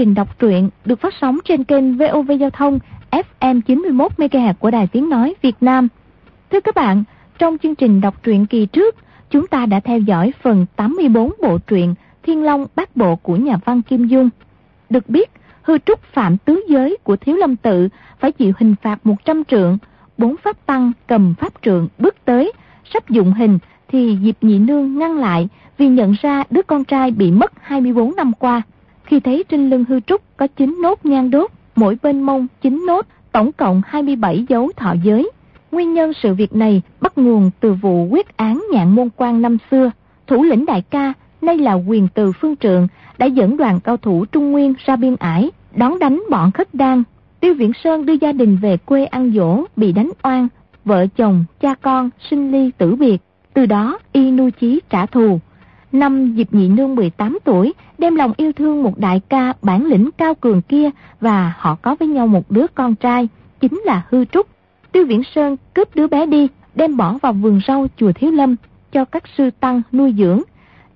trình đọc truyện được phát sóng trên kênh VOV Giao thông FM 91 MHz của Đài Tiếng nói Việt Nam. Thưa các bạn, trong chương trình đọc truyện kỳ trước, chúng ta đã theo dõi phần 84 bộ truyện Thiên Long Bát Bộ của nhà văn Kim Dung. Được biết, hư trúc phạm tứ giới của Thiếu Lâm Tự phải chịu hình phạt 100 trượng, bốn pháp tăng cầm pháp trượng bước tới, sắp dụng hình thì Diệp Nhị Nương ngăn lại vì nhận ra đứa con trai bị mất 24 năm qua. Khi thấy trên lưng hư trúc có 9 nốt nhang đốt, mỗi bên mông 9 nốt, tổng cộng 27 dấu thọ giới. Nguyên nhân sự việc này bắt nguồn từ vụ quyết án nhạn môn quan năm xưa. Thủ lĩnh đại ca, nay là quyền từ phương trượng, đã dẫn đoàn cao thủ Trung Nguyên ra biên ải, đón đánh bọn khất đan. Tiêu Viễn Sơn đưa gia đình về quê ăn dỗ, bị đánh oan, vợ chồng, cha con, sinh ly tử biệt. Từ đó, y nuôi chí trả thù. Năm dịp Nhị Nương 18 tuổi, đem lòng yêu thương một đại ca bản lĩnh cao cường kia và họ có với nhau một đứa con trai, chính là Hư Trúc. Tiêu Viễn Sơn cướp đứa bé đi, đem bỏ vào vườn rau chùa Thiếu Lâm cho các sư tăng nuôi dưỡng.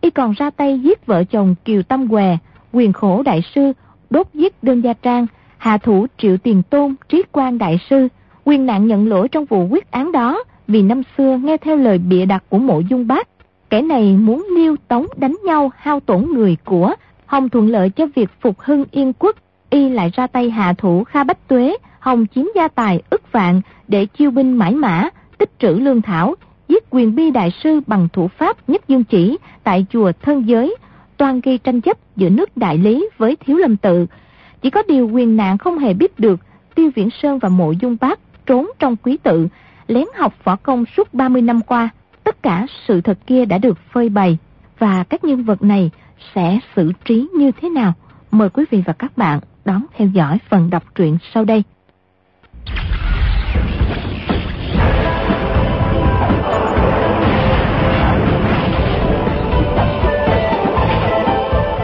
Y còn ra tay giết vợ chồng Kiều Tâm Què, quyền khổ đại sư, đốt giết đơn gia trang, hạ thủ triệu tiền tôn, trí quan đại sư. Quyền nạn nhận lỗi trong vụ quyết án đó vì năm xưa nghe theo lời bịa đặt của mộ dung bác kẻ này muốn liêu tống đánh nhau hao tổn người của, Hồng thuận lợi cho việc phục hưng yên quốc, y lại ra tay hạ thủ Kha Bách Tuế, Hồng chiếm gia tài ức vạn để chiêu binh mãi mã, tích trữ lương thảo, giết quyền bi đại sư bằng thủ pháp nhất dương chỉ tại chùa thân giới, toàn gây tranh chấp giữa nước đại lý với thiếu lâm tự. Chỉ có điều quyền nạn không hề biết được Tiêu Viễn Sơn và Mộ Dung Bác trốn trong quý tự, lén học võ công suốt 30 năm qua, tất cả sự thật kia đã được phơi bày và các nhân vật này sẽ xử trí như thế nào? Mời quý vị và các bạn đón theo dõi phần đọc truyện sau đây.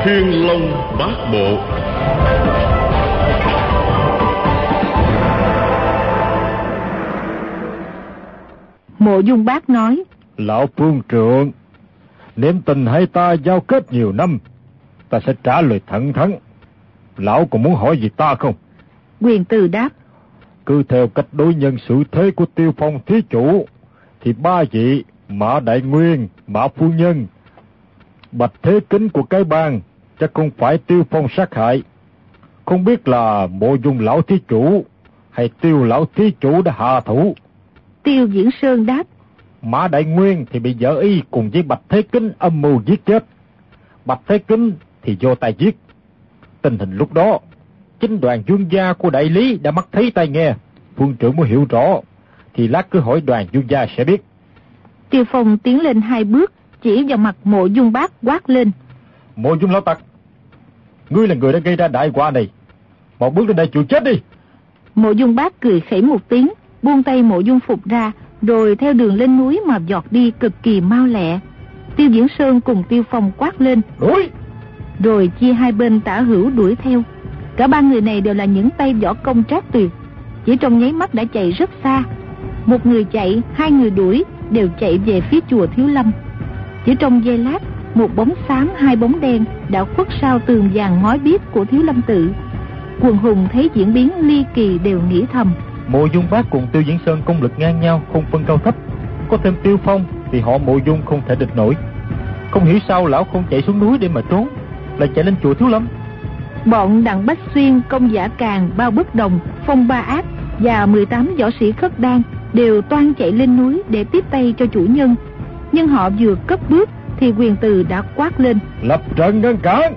Thiên Long Bát Bộ Mộ Dung Bác nói Lão Phương Trượng, nếu tình hai ta giao kết nhiều năm, ta sẽ trả lời thẳng thắn. Lão còn muốn hỏi gì ta không? Quyền từ đáp. Cứ theo cách đối nhân xử thế của tiêu phong thí chủ, thì ba vị Mã Đại Nguyên, Mã Phu Nhân, Bạch Thế Kính của cái bang chắc không phải tiêu phong sát hại. Không biết là mộ dung lão thí chủ hay tiêu lão thí chủ đã hạ thủ. Tiêu Diễn Sơn đáp. Mã Đại Nguyên thì bị vợ y cùng với Bạch Thế Kính âm mưu giết chết. Bạch Thế Kính thì do tay giết. Tình hình lúc đó, chính đoàn dương gia của đại lý đã mắt thấy tai nghe. Phương trưởng muốn hiểu rõ, thì lát cứ hỏi đoàn dương gia sẽ biết. Tiêu Phong tiến lên hai bước, chỉ vào mặt mộ dung bác quát lên. Mộ dung lão tặc, ngươi là người đã gây ra đại quả này. Một bước lên đây chịu chết đi. Mộ dung bác cười khẩy một tiếng, buông tay mộ dung phục ra, rồi theo đường lên núi mà giọt đi cực kỳ mau lẹ. Tiêu Diễn Sơn cùng Tiêu Phong quát lên. Đuổi! Rồi chia hai bên tả hữu đuổi theo. Cả ba người này đều là những tay võ công trác tuyệt. Chỉ trong nháy mắt đã chạy rất xa. Một người chạy, hai người đuổi, đều chạy về phía chùa Thiếu Lâm. Chỉ trong giây lát, một bóng xám hai bóng đen đã khuất sau tường vàng ngói biếc của Thiếu Lâm tự. Quần hùng thấy diễn biến ly kỳ đều nghĩ thầm. Mộ Dung Bác cùng Tiêu Diễn Sơn công lực ngang nhau, không phân cao thấp. Có thêm Tiêu Phong thì họ Mộ Dung không thể địch nổi. Không hiểu sao lão không chạy xuống núi để mà trốn, lại chạy lên chùa Thiếu Lâm. Bọn Đặng Bách Xuyên, Công Giả Càng, Bao Bất Đồng, Phong Ba Ác và 18 võ sĩ khất đan đều toan chạy lên núi để tiếp tay cho chủ nhân. Nhưng họ vừa cất bước thì quyền từ đã quát lên. Lập trận ngăn cản!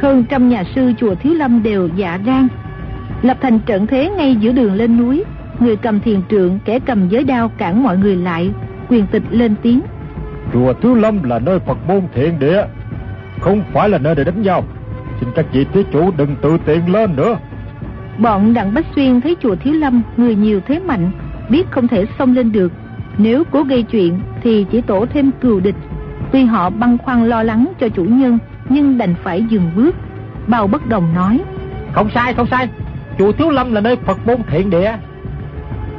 Hơn trăm nhà sư chùa Thiếu Lâm đều dạ rang lập thành trận thế ngay giữa đường lên núi. Người cầm thiền trượng kẻ cầm giới đao cản mọi người lại. Quyền tịch lên tiếng. Chùa thiếu lâm là nơi phật môn thiện địa. Không phải là nơi để đánh nhau. Xin các vị thí chủ đừng tự tiện lên nữa. Bọn đặng bách xuyên thấy chùa thiếu lâm người nhiều thế mạnh biết không thể xông lên được. Nếu cố gây chuyện thì chỉ tổ thêm cừu địch. Tuy họ băn khoăn lo lắng cho chủ nhân nhưng đành phải dừng bước. Bao bất đồng nói không sai không sai chùa Thiếu Lâm là nơi Phật môn thiện địa.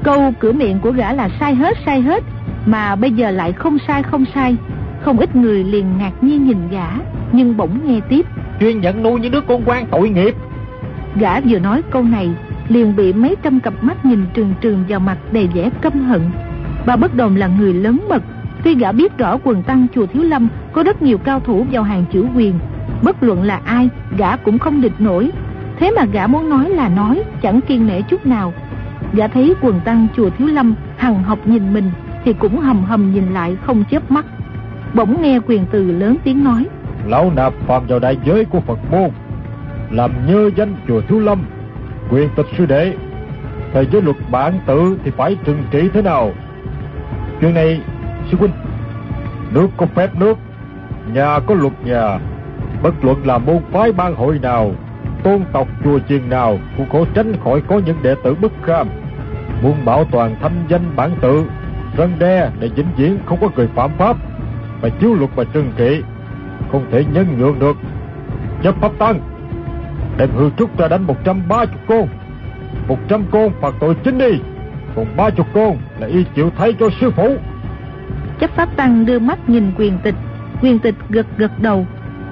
Câu cửa miệng của gã là sai hết sai hết, mà bây giờ lại không sai không sai. Không ít người liền ngạc nhiên nhìn gã, nhưng bỗng nghe tiếp. chuyên nhận nuôi những đứa con quan tội nghiệp. Gã vừa nói câu này, liền bị mấy trăm cặp mắt nhìn trừng trừng vào mặt đầy vẻ căm hận. Bà Bất Đồng là người lớn mật, tuy gã biết rõ quần tăng chùa Thiếu Lâm có rất nhiều cao thủ vào hàng chữ quyền, bất luận là ai, gã cũng không địch nổi. Thế mà gã muốn nói là nói, chẳng kiên nể chút nào. Gã thấy quần tăng chùa Thiếu Lâm hằng học nhìn mình, thì cũng hầm hầm nhìn lại không chớp mắt. Bỗng nghe quyền từ lớn tiếng nói. Lão nạp phạm vào đại giới của Phật môn, làm nhơ danh chùa Thiếu Lâm, quyền tịch sư đệ. Thời giới luật bản tự thì phải trừng trị thế nào? Chuyện này, sư huynh, nước có phép nước, nhà có luật nhà, bất luận là môn phái ban hội nào, tôn tộc chùa chiền nào cũng khó tránh khỏi có những đệ tử bất kham. Muốn bảo toàn thanh danh bản tự, răng đe để vĩnh viễn không có người phạm pháp, mà chiếu luật mà trừng trị, không thể nhân nhượng được. Chấp pháp tăng, đem hư trúc ra đánh 130 con, 100 con phạt tội chính đi, còn 30 con là y chịu thay cho sư phụ. Chấp pháp tăng đưa mắt nhìn quyền tịch, quyền tịch gật gật đầu,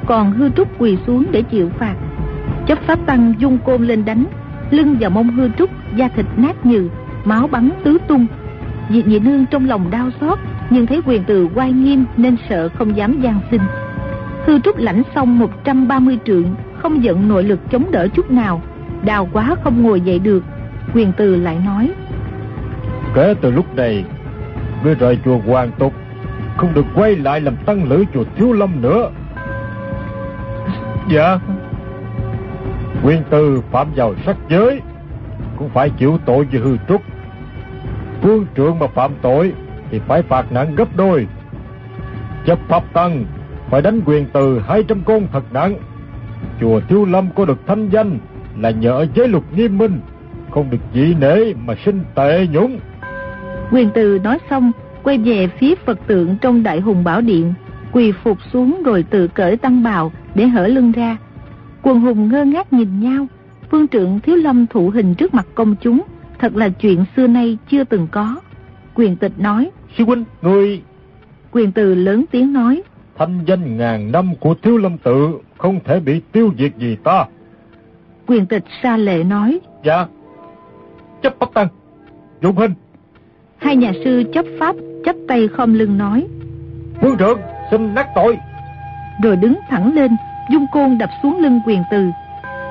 còn hư trúc quỳ xuống để chịu phạt. Chấp pháp tăng dung côn lên đánh, lưng và mông hư trúc, da thịt nát nhừ, máu bắn tứ tung. Diệp nhị nương trong lòng đau xót, nhưng thấy quyền từ quay nghiêm nên sợ không dám gian xin. Hư trúc lãnh xong 130 trượng, không giận nội lực chống đỡ chút nào, đau quá không ngồi dậy được. Quyền từ lại nói, Kể từ lúc này, ngươi rời chùa hoàn tục, không được quay lại làm tăng lữ chùa Thiếu Lâm nữa. Dạ. Nguyên tư phạm vào sắc giới, cũng phải chịu tội như hư trúc. Phương trưởng mà phạm tội thì phải phạt nặng gấp đôi. Chấp pháp tăng phải đánh quyền từ 200 con thật nặng. Chùa Thiếu Lâm có được thanh danh là nhờ giới luật nghiêm minh, không được dị nể mà sinh tệ nhũng. Quyền từ nói xong, quay về phía Phật tượng trong Đại Hùng Bảo Điện, quỳ phục xuống rồi tự cởi tăng bào để hở lưng ra. Quần hùng ngơ ngác nhìn nhau, phương trượng thiếu lâm thụ hình trước mặt công chúng, thật là chuyện xưa nay chưa từng có. Quyền tịch nói, Sư huynh, người... Quyền từ lớn tiếng nói, Thanh danh ngàn năm của Thiếu Lâm tự không thể bị tiêu diệt gì ta. Quyền tịch xa lệ nói, Dạ. Chấp pháp tăng. Dụng hình. Hai nhà sư chấp pháp, chấp tay khom lưng nói, Phương trưởng, xin nát tội. rồi đứng thẳng lên, dung côn đập xuống lưng quyền từ.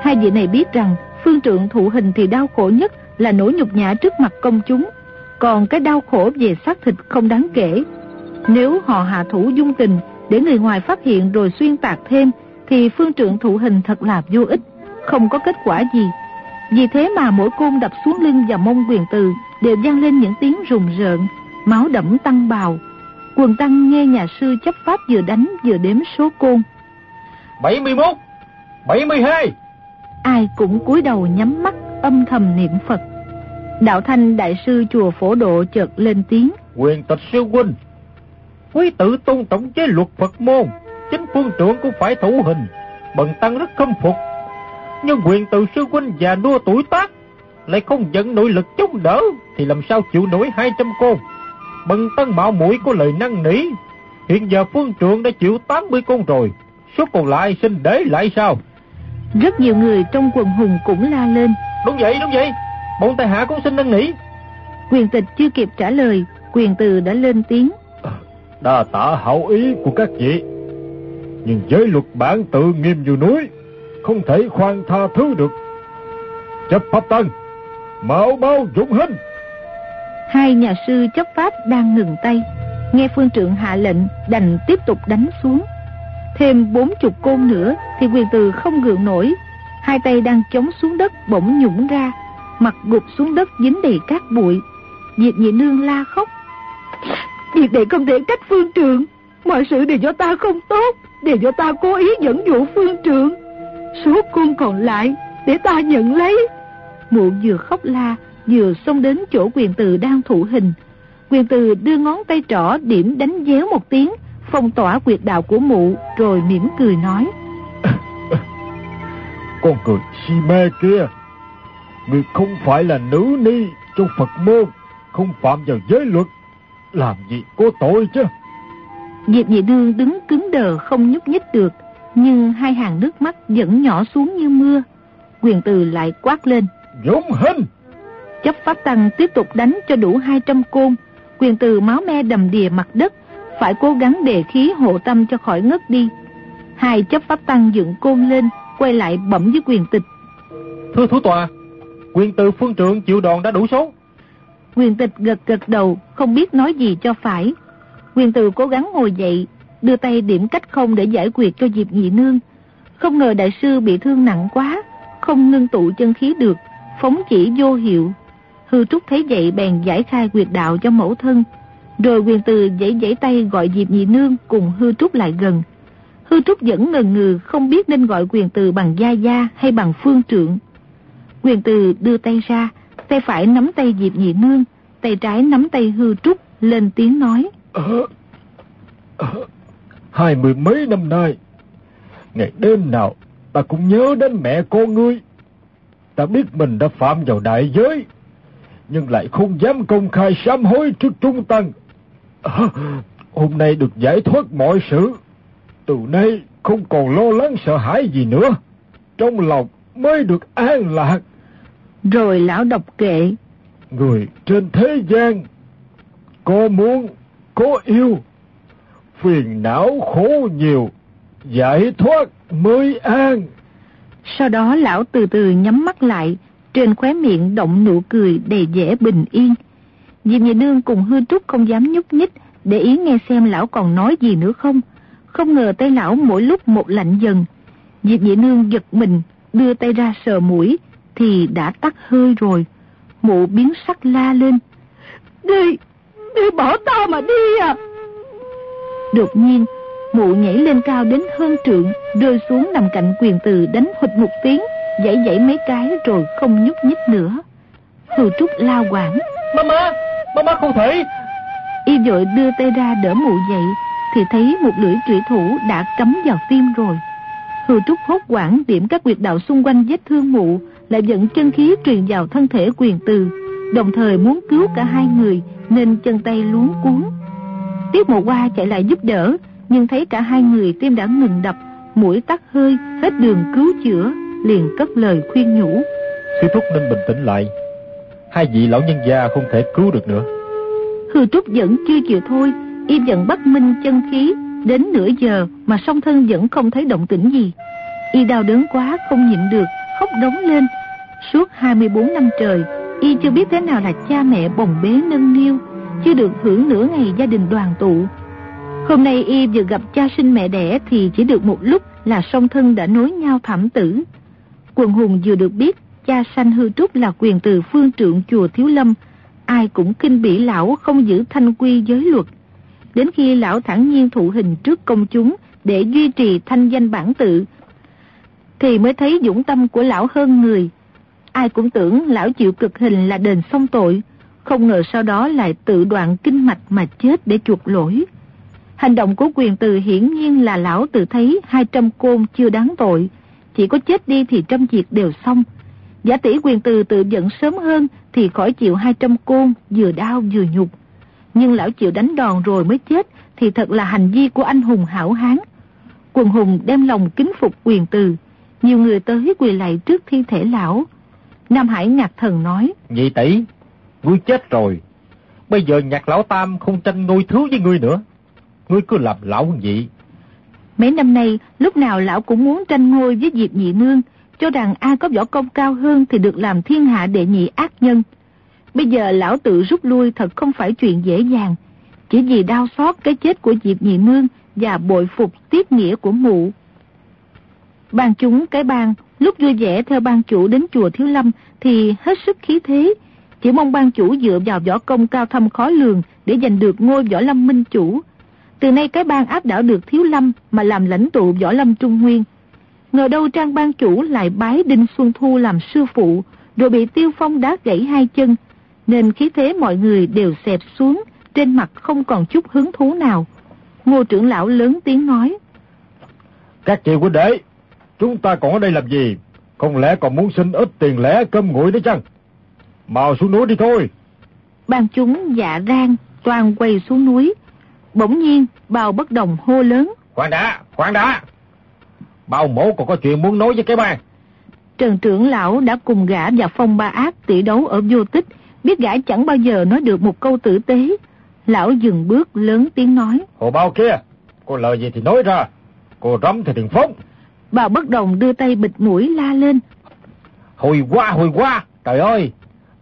Hai vị này biết rằng phương trượng thụ hình thì đau khổ nhất là nỗi nhục nhã trước mặt công chúng, còn cái đau khổ về xác thịt không đáng kể. Nếu họ hạ thủ dung tình để người ngoài phát hiện rồi xuyên tạc thêm thì phương trượng thụ hình thật là vô ích, không có kết quả gì. Vì thế mà mỗi côn đập xuống lưng và mông quyền từ đều vang lên những tiếng rùng rợn, máu đẫm tăng bào. Quần tăng nghe nhà sư chấp pháp vừa đánh vừa đếm số côn. 71. 72. ai cũng cúi đầu nhắm mắt âm thầm niệm Phật. Đạo thanh đại sư chùa phổ độ chợt lên tiếng. Quyền tịch sư huynh. Quý tự tôn tổng chế luật Phật môn. Chính phương trưởng cũng phải thủ hình. Bần tăng rất khâm phục. Nhưng quyền tự sư huynh già nua tuổi tác. Lại không dẫn nội lực chống đỡ. Thì làm sao chịu nổi 200 con. Bần tăng mạo mũi có lời năng nỉ. Hiện giờ phương trưởng đã chịu 80 con rồi. Số còn lại xin để lại sao? Rất nhiều người trong quần hùng cũng la lên. Đúng vậy, đúng vậy. Bọn tài hạ cũng xin năn nỉ. Quyền tịch chưa kịp trả lời, quyền từ đã lên tiếng. Đa tạ hậu ý của các vị. Nhưng giới luật bản tự nghiêm như núi, không thể khoan tha thứ được. Chấp pháp tăng, mạo bao dũng hình. Hai nhà sư chấp pháp đang ngừng tay. Nghe phương trượng hạ lệnh đành tiếp tục đánh xuống. Thêm bốn chục côn nữa thì quyền từ không gượng nổi. Hai tay đang chống xuống đất bỗng nhũng ra. Mặt gục xuống đất dính đầy cát bụi. Diệp nhị nương la khóc. Việc này không thể trách phương trượng. Mọi sự đều do ta không tốt. Đều do ta cố ý dẫn dụ phương trượng. Số côn còn lại để ta nhận lấy. Mụ vừa khóc la vừa xông đến chỗ quyền từ đang thụ hình. Quyền từ đưa ngón tay trỏ điểm đánh déo một tiếng, phong tỏa quyệt đạo của mụ, rồi mỉm cười nói. Con cười si mê kia, người không phải là nữ ni trong Phật môn, không phạm vào giới luật, làm gì có tội chứ. Diệp nhị nương đứng cứng đờ không nhúc nhích được, Nhưng hai hàng nước mắt vẫn nhỏ xuống như mưa. Quyền từ lại quát lên. Dũng hình! Chấp pháp tăng tiếp tục đánh cho đủ 200 côn. Quyền từ máu me đầm đìa mặt đất, phải cố gắng đề khí hộ tâm cho khỏi ngất đi. Hai chấp pháp tăng dựng côn lên, quay lại bẩm với quyền tịch. Thưa thủ tòa, quyền từ phương trượng chịu đòn đã đủ số. Quyền tịch gật gật đầu, không biết nói gì cho phải. Quyền từ cố gắng ngồi dậy, đưa tay điểm cách không để giải quyết cho Diệp Nhị Nương. Không ngờ đại sư bị thương nặng quá, không ngưng tụ chân khí được, phóng chỉ vô hiệu. Hư Trúc thấy vậy bèn giải khai quyệt đạo cho mẫu thân. Rồi quyền từ giãy giãy tay gọi Diệp Nhị Nương cùng Hư Trúc lại gần. Hư Trúc vẫn ngần ngừ không biết nên gọi quyền từ bằng gia gia hay bằng phương trượng. Quyền từ đưa tay ra, tay phải nắm tay Diệp Nhị Nương, tay trái nắm tay Hư Trúc, lên tiếng nói. Ờ, ờ, hai mươi mấy năm nay, ngày đêm nào ta cũng nhớ đến mẹ con ngươi. Ta biết mình đã phạm vào đại giới, nhưng lại không dám công khai sám hối trước trung tăng. À, hôm nay được giải thoát mọi sự, từ nay không còn lo lắng sợ hãi gì nữa, trong lòng mới được an lạc. Rồi lão đọc kệ. Người trên thế gian, có muốn, có yêu, phiền não khổ nhiều, giải thoát mới an. Sau đó lão từ từ nhắm mắt lại, trên khóe miệng động nụ cười đầy vẻ bình yên. Diệp Nhị Nương cùng hư trúc không dám nhúc nhích, để ý nghe xem lão còn nói gì nữa không. Không ngờ tay lão mỗi lúc một lạnh dần. Diệp Nhị Nương giật mình, đưa tay ra sờ mũi, thì đã tắt hơi rồi. Mụ biến sắc la lên. Đi, đi bỏ ta mà đi à. Đột nhiên, mụ nhảy lên cao đến hơn trượng, rơi xuống nằm cạnh quyền từ đánh hụt một tiếng, dãy dãy mấy cái rồi không nhúc nhích nữa. Hư Trúc lao quảng. Mama, mama không thể. Y vội đưa tay ra đỡ mụ dậy, thì thấy một lưỡi trụy thủ đã cắm vào tim rồi. Hư Trúc hốt quảng điểm các quyệt đạo xung quanh vết thương mụ, lại dẫn chân khí truyền vào thân thể quyền từ, đồng thời muốn cứu cả hai người nên chân tay luống cuốn. Tiết mộ qua chạy lại giúp đỡ, nhưng thấy cả hai người tim đã ngừng đập, mũi tắt hơi, hết đường cứu chữa, liền cất lời khuyên nhủ. Sư Thúc nên bình tĩnh lại, hai vị lão nhân gia không thể cứu được nữa. Hư Trúc vẫn chưa chịu thôi, y vẫn bắt minh chân khí, đến nửa giờ mà song thân vẫn không thấy động tĩnh gì. Y đau đớn quá không nhịn được, khóc đống lên. Suốt 24 năm trời, y chưa biết thế nào là cha mẹ bồng bế nâng niu, chưa được hưởng nửa ngày gia đình đoàn tụ. Hôm nay y vừa gặp cha sinh mẹ đẻ thì chỉ được một lúc là song thân đã nối nhau thảm tử. Quần hùng vừa được biết cha sanh hư trúc là quyền từ phương trượng chùa Thiếu Lâm, ai cũng kinh bỉ lão không giữ thanh quy giới luật. Đến khi lão thẳng nhiên thụ hình trước công chúng để duy trì thanh danh bản tự, thì mới thấy dũng tâm của lão hơn người. Ai cũng tưởng lão chịu cực hình là đền xong tội, không ngờ sau đó lại tự đoạn kinh mạch mà chết để chuộc lỗi. Hành động của quyền từ hiển nhiên là lão tự thấy 200 côn chưa đáng tội, chỉ có chết đi thì trăm việc đều xong. Giả tỷ quyền từ tự giận sớm hơn thì khỏi chịu 200 côn, vừa đau vừa nhục. Nhưng lão chịu đánh đòn rồi mới chết thì thật là hành vi của anh hùng hảo hán. Quần hùng đem lòng kính phục quyền từ. Nhiều người tới quỳ lạy trước thi thể lão. Nam Hải ngạc thần nói. Nhị tỷ, ngươi chết rồi. Bây giờ nhạc lão tam không tranh ngôi thứ với ngươi nữa. Ngươi cứ làm lão vậy. Mấy năm nay, lúc nào lão cũng muốn tranh ngôi với Diệp Nhị Nương, cho rằng ai có võ công cao hơn thì được làm thiên hạ đệ nhị ác nhân. Bây giờ lão tự rút lui thật không phải chuyện dễ dàng, chỉ vì đau xót cái chết của Diệp Nhị Nương và bội phục tiết nghĩa của mụ. Ban chúng cái ban lúc vui vẻ theo ban chủ đến chùa Thiếu Lâm thì hết sức khí thế, chỉ mong ban chủ dựa vào võ công cao thâm khó lường để giành được ngôi võ lâm minh chủ. Từ nay cái bang áp đảo được Thiếu Lâm mà làm lãnh tụ võ lâm Trung Nguyên. Ngờ đâu trang ban chủ lại bái Đinh Xuân Thu làm sư phụ, rồi bị Tiêu Phong đá gãy hai chân, nên khí thế mọi người đều xẹp xuống, trên mặt không còn chút hứng thú nào. Ngô trưởng lão lớn tiếng nói. Các chị huynh đệ, chúng ta còn ở đây làm gì? Không lẽ còn muốn xin ít tiền lẻ cơm nguội nữa chăng? Mau xuống núi đi thôi. Ban chúng dạ rang, toàn quay xuống núi. Bỗng nhiên, bào bất đồng hô lớn. Khoan đã, khoan đã. Bao mổ còn có chuyện muốn nói với cái bang. Trần trưởng lão đã cùng gã và phong ba ác tỷ đấu ở vô tích, biết gã chẳng bao giờ nói được một câu tử tế. Lão dừng bước lớn tiếng nói. Hồ bao kia, có lời gì thì nói ra, cô rắm thì đừng phóng. Bà bất đồng đưa tay bịt mũi la lên. Hồi qua, hồi qua, trời ơi,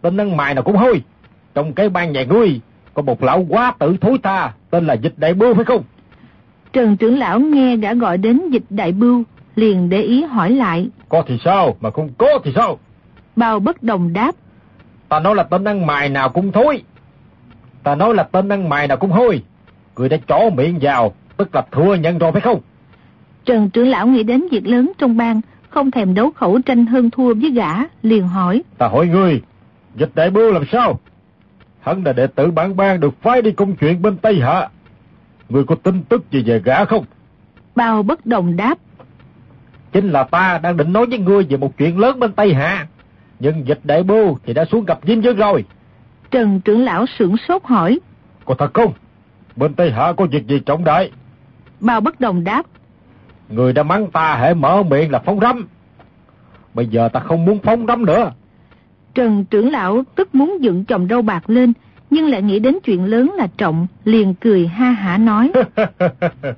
tên nâng mài nào cũng hôi. Trong cái ban nhà ngươi, có một lão quá tử thối ta, tên là Dịch Đại Bưu phải không? Trần trưởng lão nghe gã gọi đến Dịch Đại Bưu, liền để ý hỏi lại. Có thì sao, mà không có thì sao? Bao bất đồng đáp. Ta nói là tên ăn mài nào cũng thối. Ta nói là tên ăn mài nào cũng hôi. Người đã chó miệng vào, tức là thua nhận rồi phải không? Trần trưởng lão nghĩ đến việc lớn trong bang, không thèm đấu khẩu tranh hơn thua với gã, liền hỏi. Ta hỏi ngươi, dịch đại bưu làm sao? Hắn là đệ tử bản bang được phái đi công chuyện bên Tây Hạ. Ngươi có tin tức gì về gã không? Bao bất đồng đáp. Chính là ta đang định nói với ngươi về một chuyện lớn bên Tây Hạ. Nhưng dịch đại bưu thì đã xuống gặp Dinh Dương rồi. Trần trưởng lão sửng sốt hỏi. Có thật không? Bên Tây Hạ có việc gì trọng đại? Bao bất đồng đáp. Người đã mắng ta hãy mở miệng là phóng rắm. Bây giờ ta không muốn phóng rắm nữa. Trần trưởng lão tức muốn dựng chồng râu bạc lên, nhưng lại nghĩ đến chuyện lớn là trọng, liền cười ha hả nói.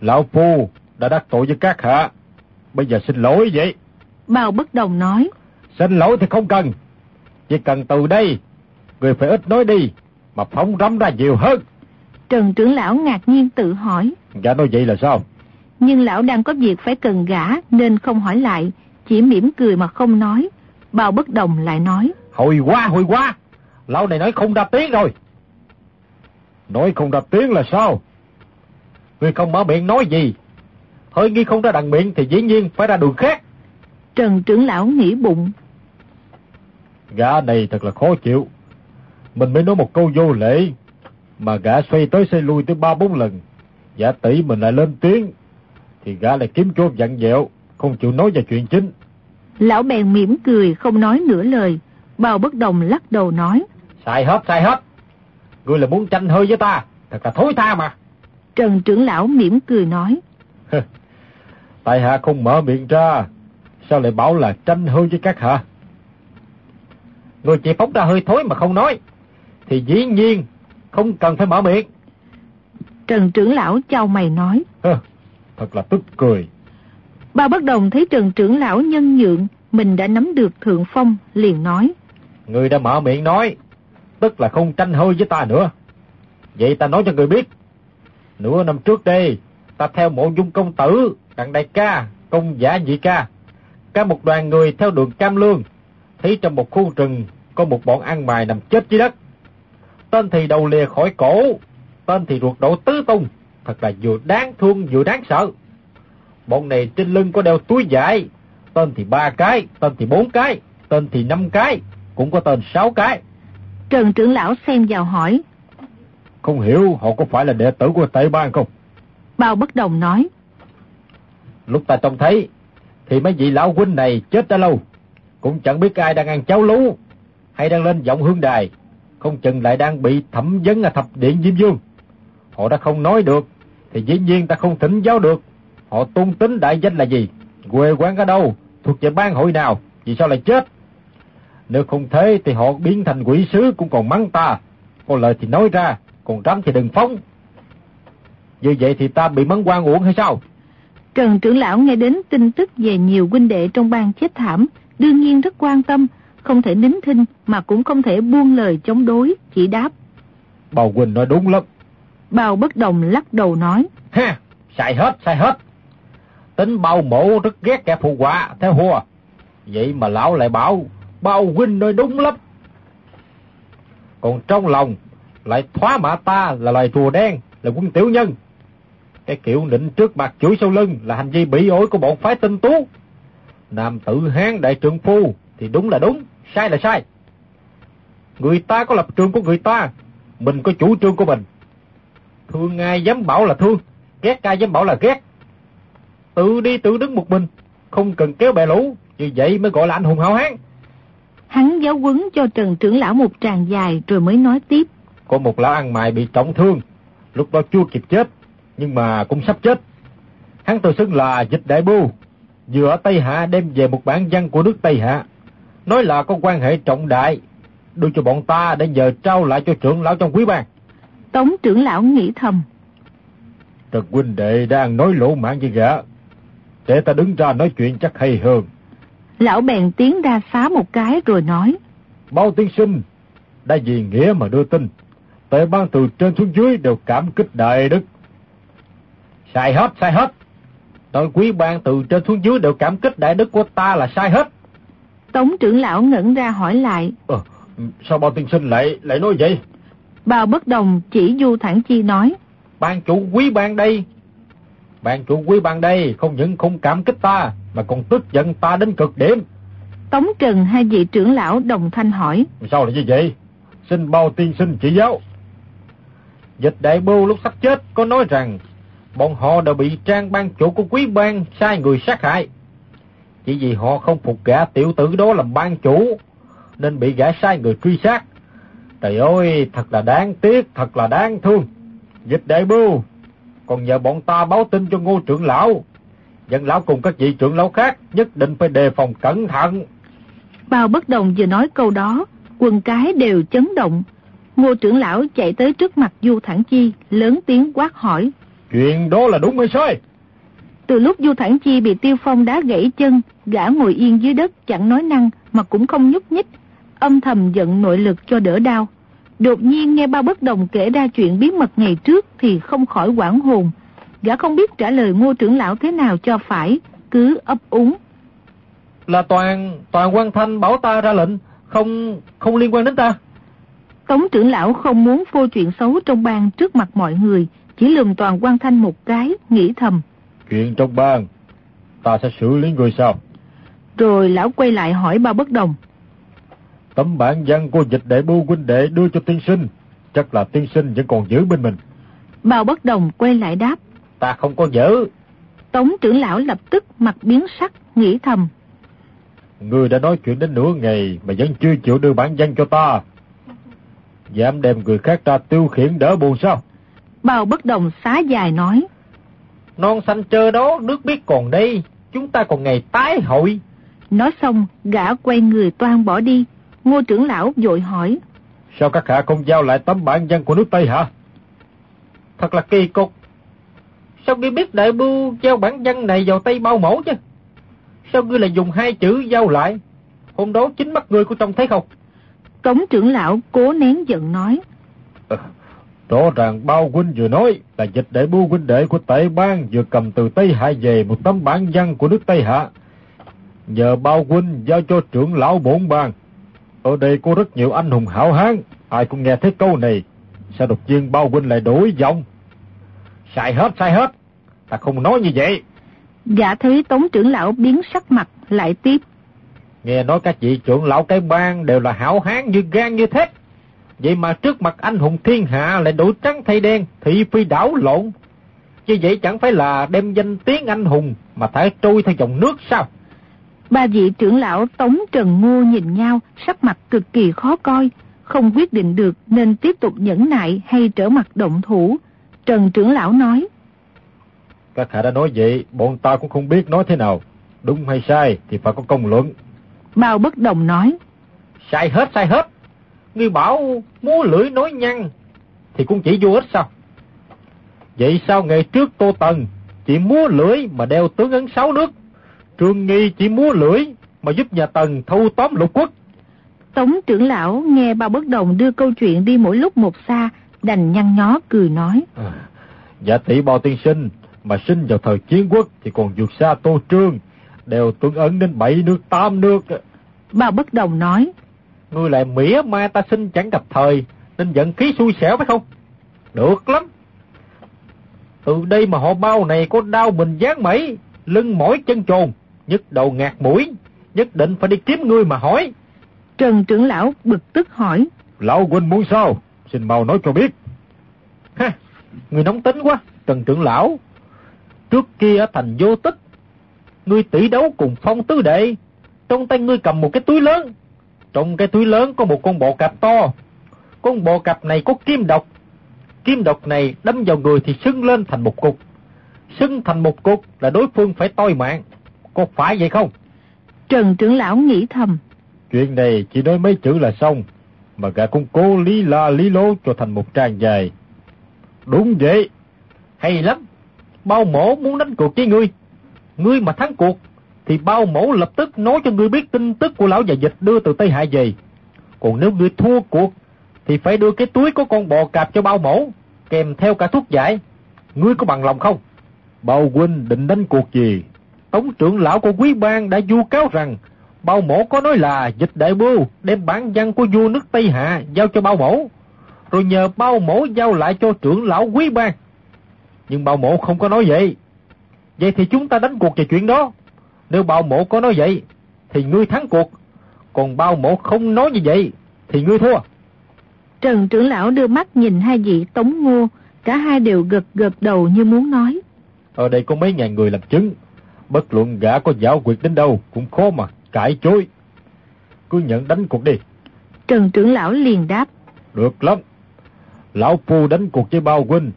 Lão Phu đã đắc tội với các hạ, bây giờ xin lỗi vậy. Bao bất đồng nói. Xin lỗi thì không cần, chỉ cần từ đây, người phải ít nói đi, mà phóng rắm ra nhiều hơn. Trần trưởng lão ngạc nhiên tự hỏi. Gã nói vậy là sao? Nhưng lão đang có việc phải cần gã nên không hỏi lại, chỉ mỉm cười mà không nói. Bao bất đồng lại nói. Hồi qua, hồi qua, lão này nói không ra tiếng rồi. Nói không ra tiếng là sao? Người không mở miệng nói gì? Hơi nghi không ra đằng miệng thì dĩ nhiên phải ra đường khác. Trần trưởng lão nghĩ bụng. Gã này thật là khó chịu. Mình mới nói một câu vô lễ, mà gã xoay tới xoay lui tới ba bốn lần. Giả tỷ mình lại lên tiếng, thì gã lại kiếm chỗ dặn dẹo, không chịu nói về chuyện chính. Lão bèn mỉm cười không nói nửa lời, bao bất đồng lắc đầu nói. Sai hết, sai hết. Ngươi là muốn tranh hơi với ta, thật là thối tha mà. Trần trưởng lão mỉm cười nói. Tại hạ không mở miệng ra, sao lại bảo là tranh hơi với các hạ? Người chỉ phóng ra hơi thối mà không nói, thì dĩ nhiên không cần phải mở miệng. Trần trưởng lão chào mày nói. Thật là tức cười. Bao bất đồng thấy Trần trưởng lão nhân nhượng, mình đã nắm được thượng phong, liền nói. Người đã mở miệng nói, tức là không tranh hơi với ta nữa. Vậy ta nói cho người biết, nửa năm trước đây, ta theo mộ dung công tử, đặng đại ca, công giả nhị ca, cả một đoàn người theo đường Cam Lương, thấy trong một khu rừng có một bọn ăn mài nằm chết dưới đất. Tên thì đầu lìa khỏi cổ, tên thì ruột đổ tứ tung, thật là vừa đáng thương vừa đáng sợ. Bọn này trên lưng có đeo túi vải, tên thì ba cái, tên thì bốn cái, tên thì năm cái, cũng có tên sáu cái. Trần trưởng lão xem vào hỏi. Không hiểu họ có phải là đệ tử của Tây Ban không? Bao bất đồng nói. Lúc ta trông thấy, thì mấy vị lão huynh này chết đã lâu. Cũng chẳng biết ai đang ăn cháo lú, hay đang lên giọng hương đài, không chừng lại đang bị thẩm vấn ở thập điện Diêm Dương. Họ đã không nói được, thì dĩ nhiên ta không thỉnh giáo được. Họ tôn tính đại danh là gì? Quê quán ở đâu? Thuộc về ban hội nào? Vì sao lại chết? Nếu không thế thì họ biến thành quỷ sứ cũng còn mắng ta. Có lời thì nói ra, còn rắm thì đừng phóng. Như vậy thì ta bị mắng quan uổng hay sao? Trần trưởng lão nghe đến tin tức về nhiều huynh đệ trong bang chết thảm, đương nhiên rất quan tâm, không thể nín thinh mà cũng không thể buông lời chống đối, chỉ đáp. Bào Quỳnh nói đúng lắm. Bào bất đồng lắc đầu nói. Ha, sai hết, sai hết. Tính bao mộ rất ghét kẻ phụ quả, theo hùa. Vậy mà lão lại bảo, bao huynh nói đúng lắm. Còn trong lòng, lại thoá mã ta là loài rùa đen, là quân tiểu nhân. Cái kiểu nịnh trước mặt chuỗi sau lưng là hành vi bị ổi của bọn phái tinh tú. Nam tử hán đại trượng phu thì đúng là đúng, sai là sai. Người ta có lập trường của người ta, mình có chủ trương của mình. Thương ai dám bảo là thương, ghét ai dám bảo là ghét. Tự đi tự đứng một mình, không cần kéo bè lũ, như vậy mới gọi là anh hùng hảo hán. Hắn giáo quấn cho Trần trưởng lão một tràng dài rồi mới nói tiếp. Có một lão ăn mày bị trọng thương, lúc đó chưa kịp chết, nhưng mà cũng sắp chết. Hắn tự xưng là dịch đại bưu, vừa ở Tây Hạ đem về một bản văn của nước Tây Hạ, nói là có quan hệ trọng đại, đưa cho bọn ta để nhờ trao lại cho trưởng lão trong quý bang. Tống trưởng lão nghĩ thầm. Trần huynh đệ đang nói lỗ mãn với gã. Để ta đứng ra nói chuyện chắc hay hơn. Lão bèn tiến ra phá một cái rồi nói. Bao tiên sinh, đã vì nghĩa mà đưa tin. Tệ ban từ trên xuống dưới đều cảm kích đại đức. Sai hết, sai hết. Tội quý ban từ trên xuống dưới đều cảm kích đại đức của ta là sai hết. Tống trưởng lão ngẩn ra hỏi lại. Ờ, sao bao tiên sinh lại lại nói vậy? Bào bất đồng chỉ Du Thẳng Chi nói. Ban chủ quý ban đây. Ban chủ quý ban đây không những không cảm kích ta, mà còn tức giận ta đến cực điểm. Tống Trần hai vị trưởng lão đồng thanh hỏi. Sao lại như vậy? Xin bao tiên sinh chỉ giáo. Dịch đại bưu lúc sắp chết có nói rằng bọn họ đã bị trang ban chủ của quý ban sai người sát hại. Chỉ vì họ không phục gã tiểu tử đó làm ban chủ, nên bị gã sai người truy sát. Trời ơi, thật là đáng tiếc, thật là đáng thương. Dịch đại bưu, còn nhờ bọn ta báo tin cho ngô trưởng lão. Dân lão cùng các vị trưởng lão khác nhất định phải đề phòng cẩn thận. Bao bất đồng vừa nói câu đó, quần cái đều chấn động. Ngô trưởng lão chạy tới trước mặt Du Thẳng Chi, lớn tiếng quát hỏi. Chuyện đó là đúng hay sai? Từ lúc Du Thẳng Chi bị Tiêu Phong đá gãy chân, gã ngồi yên dưới đất chẳng nói năng mà cũng không nhúc nhích, âm thầm giận nội lực cho đỡ đau. Đột nhiên nghe bao bất đồng kể ra chuyện bí mật ngày trước thì không khỏi quảng hồn. Gã không biết trả lời ngô trưởng lão thế nào cho phải, cứ ấp úng. Là toàn, toàn quan thanh bảo ta ra lệnh, không, không liên quan đến ta. Tống trưởng lão không muốn phô chuyện xấu trong bang trước mặt mọi người, chỉ lườm toàn quan thanh một cái, nghĩ thầm. Chuyện trong bang, ta sẽ xử lý người sao? Rồi lão quay lại hỏi bao bất đồng. Tấm bản văn của dịch đệ bưu huynh đệ đưa cho tiên sinh, chắc là tiên sinh vẫn còn giữ bên mình. Bao bất đồng quay lại đáp. Ta không có giữ. Tống trưởng lão lập tức mặt biến sắc, nghĩ thầm. Ngươi đã nói chuyện đến nửa ngày mà vẫn chưa chịu đưa bản văn cho ta. Dám đem người khác ra tiêu khiển đỡ buồn sao? Bao bất đồng xá dài nói. Non xanh trơ đó, nước biết còn đây, chúng ta còn ngày tái hội. Nói xong, gã quay người toan bỏ đi. Ngô trưởng lão vội hỏi. Sao các hạ không giao lại tấm bản văn của nước Tây hả? Thật là kỳ cục. Sao ngươi biết đại bưu giao bản văn này vào tay bao mẫu chứ? Sao ngươi lại dùng hai chữ giao lại? Hôm đó chính mắt ngươi có trông thấy không? Tống trưởng lão cố nén giận nói. À, rõ ràng bao huynh vừa nói là dịch đệ bưu huynh đệ của Tây Bang vừa cầm từ Tây Hạ về một tấm bản văn của nước Tây Hạ. Nhờ bao huynh giao cho trưởng lão bổn bang. Ở đây có rất nhiều anh hùng hảo hán, ai cũng nghe thấy câu này. Sao đột nhiên bao huynh lại đổi giọng? Sai hết, sai hết. Ta không nói như vậy. Gã thấy tống trưởng lão biến sắc mặt, lại tiếp. Nghe nói các vị trưởng lão cái bang đều là hảo hán như gan như thép. Vậy mà trước mặt anh hùng thiên hạ lại đổi trắng thay đen, thị phi đảo lộn. Như vậy chẳng phải là đem danh tiếng anh hùng mà thải trôi theo dòng nước sao? Ba vị trưởng lão Tống Trần Ngô nhìn nhau, sắc mặt cực kỳ khó coi, không quyết định được nên tiếp tục nhẫn nại hay trở mặt động thủ. Trần trưởng lão nói. Các hạ đã nói vậy, bọn ta cũng không biết nói thế nào. Đúng hay sai thì phải có công luận. Bao bất đồng nói. Sai hết, sai hết. Ngươi bảo múa lưỡi nói nhăn thì cũng chỉ vô ích sao? Vậy sao ngày trước Tô Tần chỉ múa lưỡi mà đeo tướng ấn sáu nước? Trương Nghi chỉ múa lưỡi mà giúp nhà Tần thâu tóm lục quốc. Tống trưởng lão nghe bao bất đồng đưa câu chuyện đi mỗi lúc một xa, đành nhăn nhó cười nói. À, giả tỷ bao tiên sinh mà sinh vào thời chiến quốc thì còn vượt xa Tô Trương, đều tuân ấn đến bảy nước tám nước. Bao bất đồng nói. Ngươi lại mỉa mai ta sinh chẳng gặp thời, nên giận khí xui xẻo phải không? Được lắm. Từ đây mà họ bao này có đau mình dán mẩy, lưng mỏi chân trồn, nhức đầu ngạt mũi, nhất định phải đi kiếm ngươi mà hỏi. Trần trưởng lão bực tức hỏi. Lão huynh muốn sao? Xin mau nói cho biết. Ha, người nóng tính quá, Trần trưởng lão. Trước kia ở thành vô tích, ngươi tỷ đấu cùng phong tứ đệ, trong tay ngươi cầm một cái túi lớn. Trong cái túi lớn có một con bò cạp to. Con bò cạp này có kim độc. Kim độc này đâm vào người thì sưng lên thành một cục. xưng thành một cục là đối phương phải toi mạng. Có phải vậy không? Trần trưởng lão nghĩ thầm. Chuyện này chỉ nói mấy chữ là xong, mà gã cũng cố lý la lý lố cho thành một trang dài. Đúng vậy. Hay lắm. Bao mổ muốn đánh cuộc với ngươi. Ngươi mà thắng cuộc, thì bao mẫu lập tức nói cho ngươi biết tin tức của lão già dịch đưa từ Tây Hạ về. Còn nếu ngươi thua cuộc, thì phải đưa cái túi có con bò cạp cho bao mẫu kèm theo cả thuốc giải. Ngươi có bằng lòng không? Bao huynh định đánh cuộc gì? Tống trưởng lão của quý bang đã du cáo rằng bao mẫu có nói là dịch đại bưu đem bản văn của vua nước Tây Hạ giao cho bao mẫu, rồi nhờ bao mẫu giao lại cho trưởng lão quý bang. Nhưng bao mẫu không có nói vậy. Vậy thì chúng ta đánh cuộc về chuyện đó. Nếu bao mổ có nói vậy, thì ngươi thắng cuộc. Còn bao mổ không nói như vậy, thì ngươi thua. Trần trưởng lão đưa mắt nhìn hai vị tống ngô, cả hai đều gật gật đầu như muốn nói. Ở đây có mấy ngàn người làm chứng, bất luận gã có giáo quyệt đến đâu cũng khó mà cãi chối. Cứ nhận đánh cuộc đi. Trần trưởng lão liền đáp. Được lắm. Lão Phu đánh cuộc với bao huynh,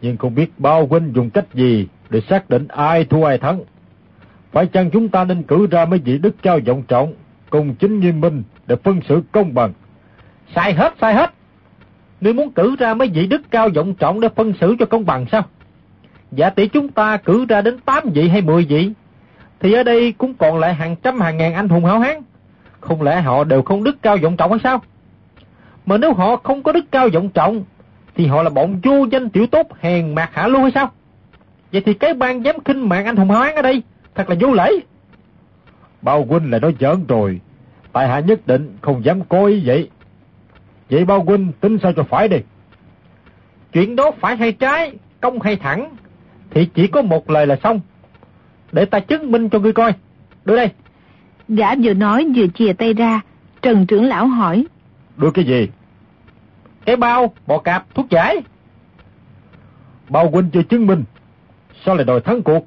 nhưng không biết bao huynh dùng cách gì để xác định ai thua ai thắng. Phải chăng chúng ta nên cử ra mấy vị đức cao vọng trọng, cùng chính nghiêm minh để phân xử công bằng? Sai hết, sai hết. Ngươi muốn cử ra mấy vị đức cao vọng trọng để phân xử cho công bằng sao? Giả tỷ chúng ta cử ra đến 8 vị hay 10 vị, thì ở đây cũng còn lại hàng trăm hàng ngàn anh hùng hảo hán. Không lẽ họ đều không đức cao vọng trọng hay sao? Mà nếu họ không có đức cao vọng trọng, thì họ là bọn vô danh tiểu tốt hèn mạc hạ luôn hay sao? Vậy thì cái ban dám khinh mạng anh hùng hảo hán ở đây, thật là vô lễ. Bao huynh lại nói giỡn rồi, tại hạ nhất định không dám có ý vậy. Vậy bao huynh tính sao cho phải đi? Chuyện đó phải hay trái, công hay thẳng, thì chỉ có một lời là xong. Để ta chứng minh cho ngươi coi. Đưa đây. Gã vừa nói vừa chìa tay ra, Trần trưởng lão hỏi. Đưa cái gì? Cái bao, bò cạp, thuốc giải. Bao huynh chưa chứng minh, sao lại đòi thắng cuộc?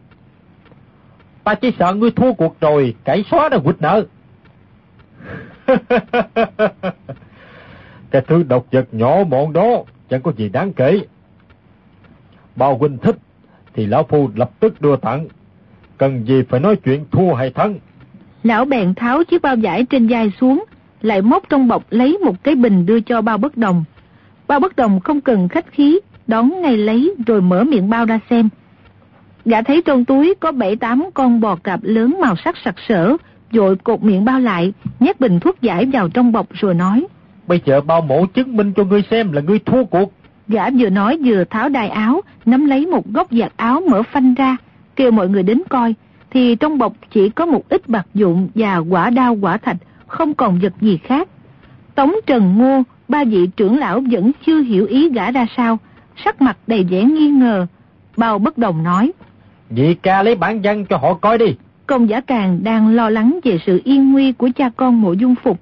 Ta chỉ sợ ngươi thua cuộc rồi, cải xóa đã quỵt nợ. cái thứ độc vật nhỏ mọn đó chẳng có gì đáng kể. Bao huynh thích thì lão phu lập tức đưa tặng. Cần gì phải nói chuyện thua hay thắng. Lão bèn tháo chiếc bao giải trên vai xuống, lại móc trong bọc lấy một cái bình đưa cho bao bất đồng. Bao bất đồng không cần khách khí, đón ngay lấy rồi mở miệng bao ra xem. Gã thấy trong túi có bảy tám con bò cạp lớn màu sắc sặc sỡ, rồi cột miệng bao lại, nhét bình thuốc giải vào trong bọc rồi nói. Bây giờ bao mổ chứng minh cho ngươi xem là ngươi thua cuộc. Gã vừa nói vừa tháo đai áo, nắm lấy một góc giặt áo mở phanh ra, kêu mọi người đến coi, thì trong bọc chỉ có một ít bạc dụng và quả đao quả thạch, không còn vật gì khác. Tống Trần Ngô, ba vị trưởng lão vẫn chưa hiểu ý gã ra sao, sắc mặt đầy vẻ nghi ngờ. Bao bất đồng nói. Vị ca lấy bản văn cho họ coi đi. Công giả càng đang lo lắng về sự yên nguy của cha con mộ dung phục.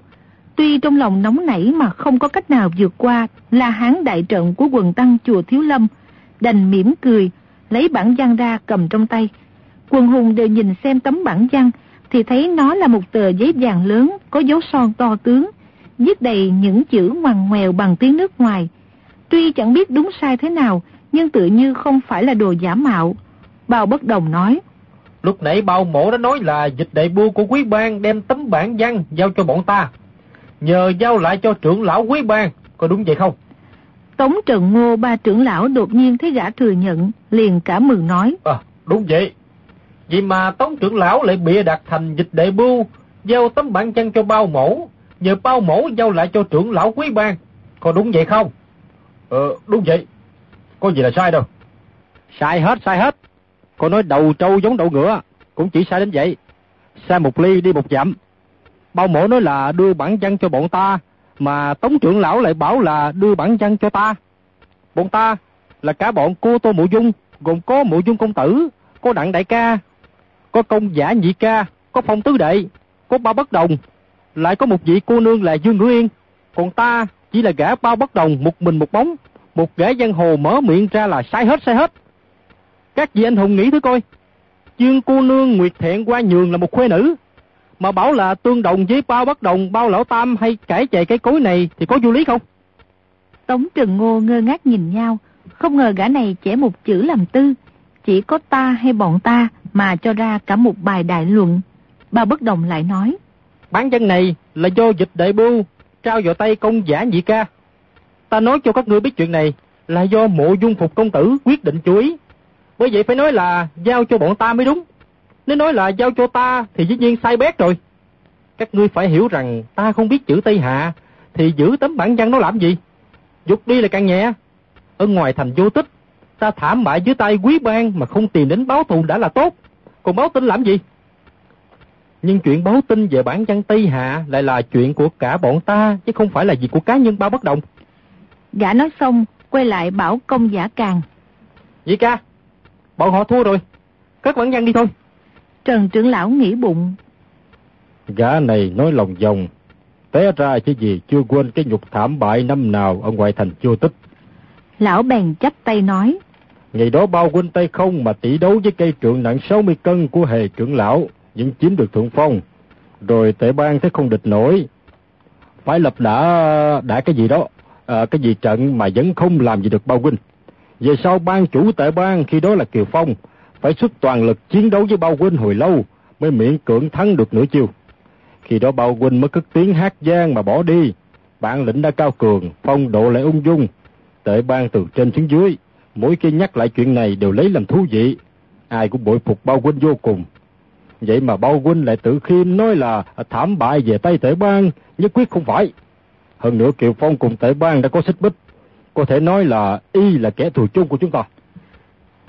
Tuy trong lòng nóng nảy mà không có cách nào vượt qua là hán đại trận của quần tăng chùa Thiếu Lâm, đành mỉm cười, lấy bản văn ra cầm trong tay. Quần hùng đều nhìn xem tấm bản văn, thì thấy nó là một tờ giấy vàng lớn có dấu son to tướng, viết đầy những chữ ngoằn ngoèo bằng tiếng nước ngoài. Tuy chẳng biết đúng sai thế nào, nhưng tự như không phải là đồ giả mạo. Bao bất đồng nói. Lúc nãy bao mổ đã nói là dịch đại bua của quý bang đem tấm bản văn giao cho bọn ta. Nhờ giao lại cho trưởng lão quý bang, có đúng vậy không? Tống Trần Ngô ba trưởng lão đột nhiên thấy gã thừa nhận, liền cả mừng nói. À, đúng vậy. Vậy mà Tống trưởng lão lại bịa đặt thành dịch đại bưu, giao tấm bản chân cho bao mổ, nhờ bao mổ giao lại cho trưởng lão quý bang. Có đúng vậy không? Ờ, đúng vậy. Có gì là sai đâu. Sai hết, sai hết. Cô nói đầu trâu giống đầu ngựa, cũng chỉ sai đến vậy. Sai một ly đi một dặm. Bao mổ nói là đưa bản chân cho bọn ta, mà Tống trưởng lão lại bảo là đưa bản chân cho ta. Bọn ta là cả bọn cô Tô Mộ Dung, gồm có Mộ Dung công tử, có Đặng đại ca, có công giả nhị ca, có phong tứ đệ, có bao bất đồng, lại có một vị cô nương là Dương Ngữ Yên. Còn ta chỉ là gã bao bất đồng, một mình một bóng, một gã giang hồ mở miệng ra là sai hết sai hết. Các vị anh hùng nghĩ thử coi, Dương cô nương Nguyệt Thiện qua nhường là một khuê nữ, mà bảo là tương đồng với bao bất đồng, bao lão tam hay cải chạy cái cối này thì có vô lý không? Tống Trần Ngô ngơ ngác nhìn nhau, không ngờ gã này trẻ một chữ làm tư. chỉ có ta hay bọn ta mà cho ra cả một bài đại luận. Bà bất đồng lại nói. Bán dân này là do dịch đại bưu trao vào tay công giả nhị ca. Ta nói cho các ngươi biết chuyện này là do mộ dung phục công tử quyết định chú ý. Bởi vậy phải nói là giao cho bọn ta mới đúng. Nếu nói là giao cho ta thì dĩ nhiên sai bét rồi. Các ngươi phải hiểu rằng ta không biết chữ Tây Hạ thì giữ tấm bản văn nó làm gì? Dục đi là càng nhẹ. Ở ngoài thành vô tích, ta thảm bại dưới tay quý bang mà không tìm đến báo thù đã là tốt. Còn báo tin làm gì? Nhưng chuyện báo tin về bản văn Tây Hạ lại là chuyện của cả bọn ta, chứ không phải là việc của cá nhân bao bất động. Gã nói xong, quay lại bảo công giả càng. Dì ca, bọn họ thua rồi, cất bản văn đi thôi. Trần trưởng lão nghĩ bụng. Gã này nói lòng vòng, té ra chứ gì chưa quên cái nhục thảm bại năm nào ở ngoại thành vô tích. Lão bèn chắp tay nói. Ngày đó bao huynh tay không mà tỷ đấu với cây trượng nặng 60 cân của hề trưởng lão, vẫn chiếm được thượng phong. Rồi tệ ban thấy không địch nổi. Phải lập đã đã cái gì đó, à, cái gì trận mà vẫn không làm gì được bao huynh. Về sau ban chủ tệ ban khi đó là Kiều Phong, phải xuất toàn lực chiến đấu với bao huynh hồi lâu mới miễn cưỡng thắng được nửa chiêu. Khi đó bao huynh mới cất tiếng hát gian mà bỏ đi. Bản lĩnh đã cao cường, phong độ lại ung dung. Tệ ban từ trên xuống dưới, mỗi khi nhắc lại chuyện này đều lấy làm thú vị. Ai cũng bội phục bao huynh vô cùng. Vậy mà bao huynh lại tự khiêm nói là thảm bại về tay tệ ban, nhất quyết không phải. Hơn nữa Kiều Phong cùng tệ ban đã có xích bích. Có thể nói là y là kẻ thù chung của chúng ta.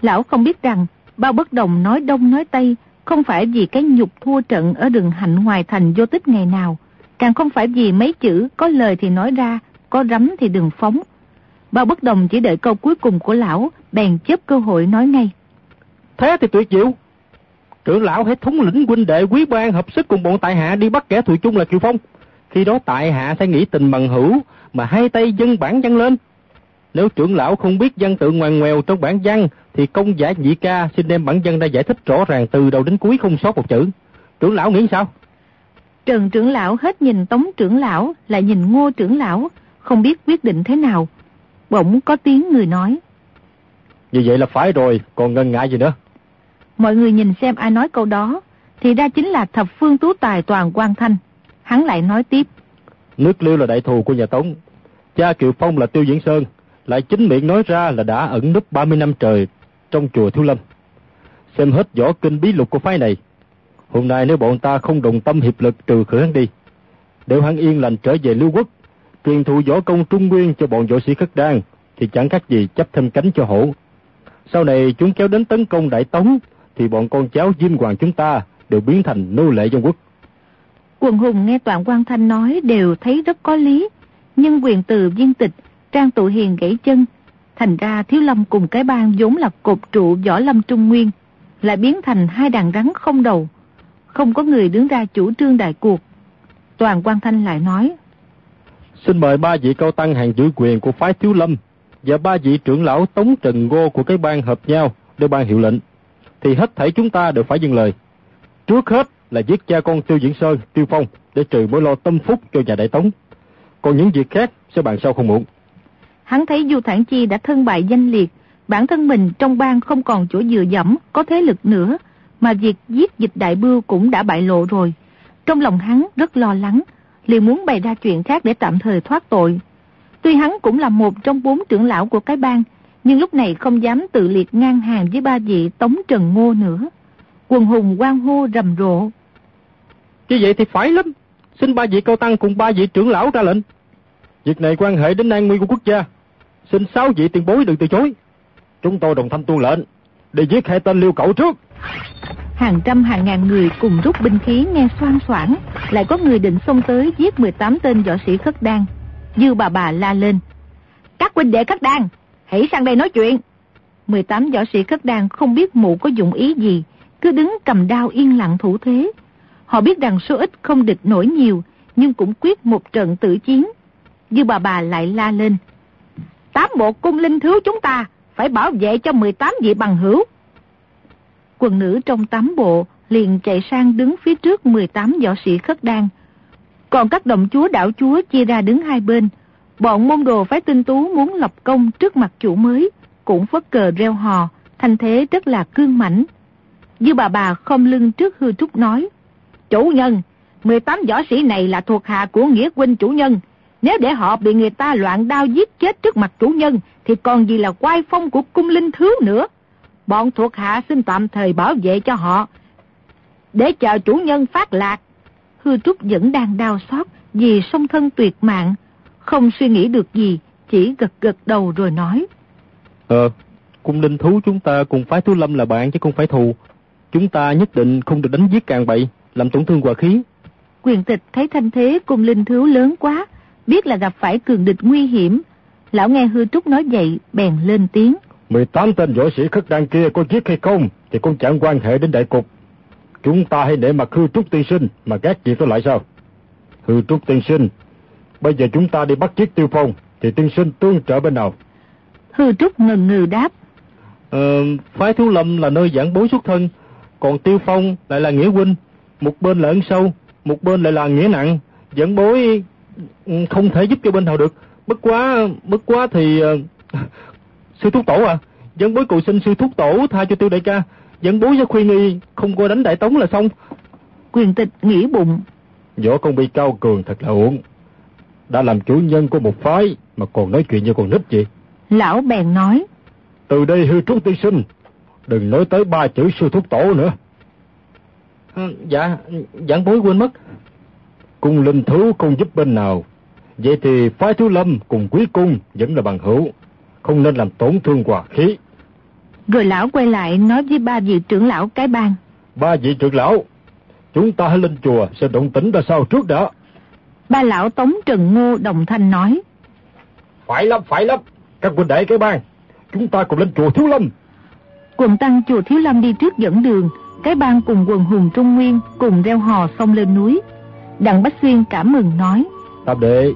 Lão không biết rằng, bao bất đồng nói đông nói tây, không phải vì cái nhục thua trận ở đường hạnh ngoài thành vô tích ngày nào, càng không phải vì mấy chữ có lời thì nói ra, có rắm thì đừng phóng. Bao bất đồng chỉ đợi câu cuối cùng của lão, bèn chớp cơ hội nói ngay. Thế thì tuyệt diệu. Trưởng lão hãy thống lĩnh huynh đệ quý ban hợp sức cùng bọn tại hạ đi bắt kẻ thù chung là Kiều Phong. Khi đó tại hạ sẽ nghĩ tình bằng hữu mà hai tay dân bản văn lên. Nếu trưởng lão không biết văn tự ngoằn ngoèo trong bản văn thì công giả nhị ca xin đem bản văn ra giải thích rõ ràng từ đầu đến cuối không sót một chữ. Trưởng lão nghĩ sao? Trần trưởng lão hết nhìn tống trưởng lão lại nhìn ngô trưởng lão, không biết quyết định thế nào. Bỗng có tiếng người nói. Như vậy là phải rồi, còn ngần ngại gì nữa? Mọi người nhìn xem ai nói câu đó, thì ra chính là thập phương tú tài toàn quan thanh. Hắn lại nói tiếp. Nước liêu là đại thù của nhà Tống. Cha Kiều Phong là Tiêu Diễn Sơn, lại chính miệng nói ra là đã ẩn núp 30 năm trời trong chùa Thiếu Lâm. Xem hết võ kinh bí lục của phái này. Hôm nay nếu bọn ta không đồng tâm hiệp lực trừ khử hắn đi, đều hắn yên lành trở về lưu quốc, truyền thụ võ công trung nguyên cho bọn võ sĩ khất đan, thì chẳng khác gì chấp thêm cánh cho hổ. Sau này chúng kéo đến tấn công Đại Tống, thì bọn con cháu Diêm Hoàng chúng ta đều biến thành nô lệ dân quốc. Quần hùng nghe Toàn quan Thanh nói đều thấy rất có lý, nhưng quyền từ viên tịch, Trang Tụ Hiền gãy chân. Thành ra Thiếu Lâm cùng cái bang vốn là cột trụ võ lâm trung nguyên, lại biến thành hai đàn rắn không đầu. Không có người đứng ra chủ trương đại cuộc. Toàn quan Thanh lại nói. Xin mời ba vị cao tăng hàng giữ quyền của phái Thiếu Lâm và ba vị trưởng lão Tống Trần Ngô của cái bang hợp nhau để ban hiệu lệnh. Thì hết thảy chúng ta đều phải dừng lời. Trước hết là giết cha con Tiêu Diễn Sơn, Tiêu Phong để trừ mối lo tâm phúc cho nhà Đại Tống. Còn những việc khác sẽ bàn sau không muộn. Hắn thấy Du Thản Chi đã thân bại danh liệt, bản thân mình trong bang không còn chỗ dựa dẫm, có thế lực nữa, mà việc giết dịch đại bưu cũng đã bại lộ rồi. Trong lòng hắn rất lo lắng, liền muốn bày ra chuyện khác để tạm thời thoát tội. Tuy hắn cũng là một trong bốn trưởng lão của cái bang, nhưng lúc này không dám tự liệt ngang hàng với ba vị Tống Trần Ngô nữa. Quần hùng quan hô rầm rộ. Như vậy thì phải lắm. Xin ba vị cao tăng cùng ba vị trưởng lão ra lệnh. Việc này quan hệ đến an nguy của quốc gia. Xin sáu vị tiền bối đừng từ chối. Chúng tôi đồng thanh tuôn lệnh, để giết hai tên liêu cậu trước. Hàng trăm hàng ngàn người cùng rút binh khí nghe xoan xoảng, lại có người định xông tới giết 18 tên võ sĩ khất đan. Dư bà bà la lên. Các huynh đệ khất đan, hãy sang đây nói chuyện. 18 võ sĩ khất đan không biết mụ có dụng ý gì, cứ đứng cầm đao yên lặng thủ thế. Họ biết rằng số ít không địch nổi nhiều, nhưng cũng quyết một trận tử chiến. Dư bà bà lại la lên. Tám bộ cung linh thiếu chúng ta, phải bảo vệ cho 18 vị bằng hữu. Quần nữ trong tám bộ liền chạy sang đứng phía trước 18 võ sĩ khất đan. Còn các đồng chúa đảo chúa chia ra đứng hai bên. Bọn môn đồ phái tinh tú muốn lập công trước mặt chủ mới, cũng phất cờ reo hò, thanh thế rất là cương mãnh. Dư bà bà không lưng trước hư trúc nói, Chủ nhân, 18 võ sĩ này là thuộc hạ của nghĩa huynh chủ nhân. Nếu để họ bị người ta loạn đao giết chết trước mặt chủ nhân, thì còn gì là quai phong của cung linh thứ nữa. Bọn thuộc hạ xin tạm thời bảo vệ cho họ, để chờ chủ nhân phát lạc. Hư Trúc vẫn đang đau xót vì song thân tuyệt mạng, không suy nghĩ được gì, chỉ gật gật đầu rồi nói. Ờ, cung linh thú chúng ta cùng phái thú lâm là bạn chứ không phải thù. Chúng ta nhất định không được đánh giết càng bậy, làm tổn thương hòa khí. Quyền tịch thấy thanh thế cung linh thú lớn quá, biết là gặp phải cường địch nguy hiểm. Lão nghe hư trúc nói vậy, bèn lên tiếng. 18 tên võ sĩ khất đan kia có giết hay không thì cũng chẳng quan hệ đến đại cục. Chúng ta hãy để mặt hư trúc tiên sinh mà gác việc đó lại sao? Hư trúc tiên sinh, bây giờ chúng ta đi bắt chiếc tiêu phong thì tiên sinh tương trợ bên nào? Hư trúc ngần ngừ đáp. Ờ, phái thiếu lâm là nơi giảng bối xuất thân, còn tiêu phong lại là nghĩa huynh. Một bên là ân sâu, một bên lại là nghĩa nặng. Giảng bối không thể giúp cho bên nào được. Bất quá, bất quá thì... Uh, sư thúc tổ à, giảng bối cầu xin sư thúc tổ tha cho tiêu đại ca. Giảng bối sẽ khuyên nghi không coi đánh đại tống là xong. Quyền tịch nghĩ bụng. Võ công bị cao cường thật là uổng. Đã làm chủ nhân của một phái mà còn nói chuyện như con nít vậy. Lão bèn nói. Từ đây hư trúc tiên sinh, đừng nói tới ba chữ sư thúc tổ nữa. À, dạ, giảng bối quên mất. Cung linh thú không giúp bên nào. Vậy thì phái thiếu lâm cùng quý cung vẫn là bằng hữu. Không nên làm tổn thương hòa khí. Rồi lão quay lại nói với ba vị trưởng lão cái bang. Ba vị trưởng lão, chúng ta hãy lên chùa sẽ động tĩnh ra sao trước đã. Ba lão Tống Trần Ngô đồng thanh nói. Phải lắm, phải lắm. Các huynh đệ cái bang, chúng ta cùng lên chùa Thiếu Lâm. Quần tăng chùa Thiếu Lâm đi trước dẫn đường, cái bang cùng quần hùng Trung Nguyên cùng reo hò xông lên núi. Đặng Bách Xuyên cảm mừng nói. Tam đệ,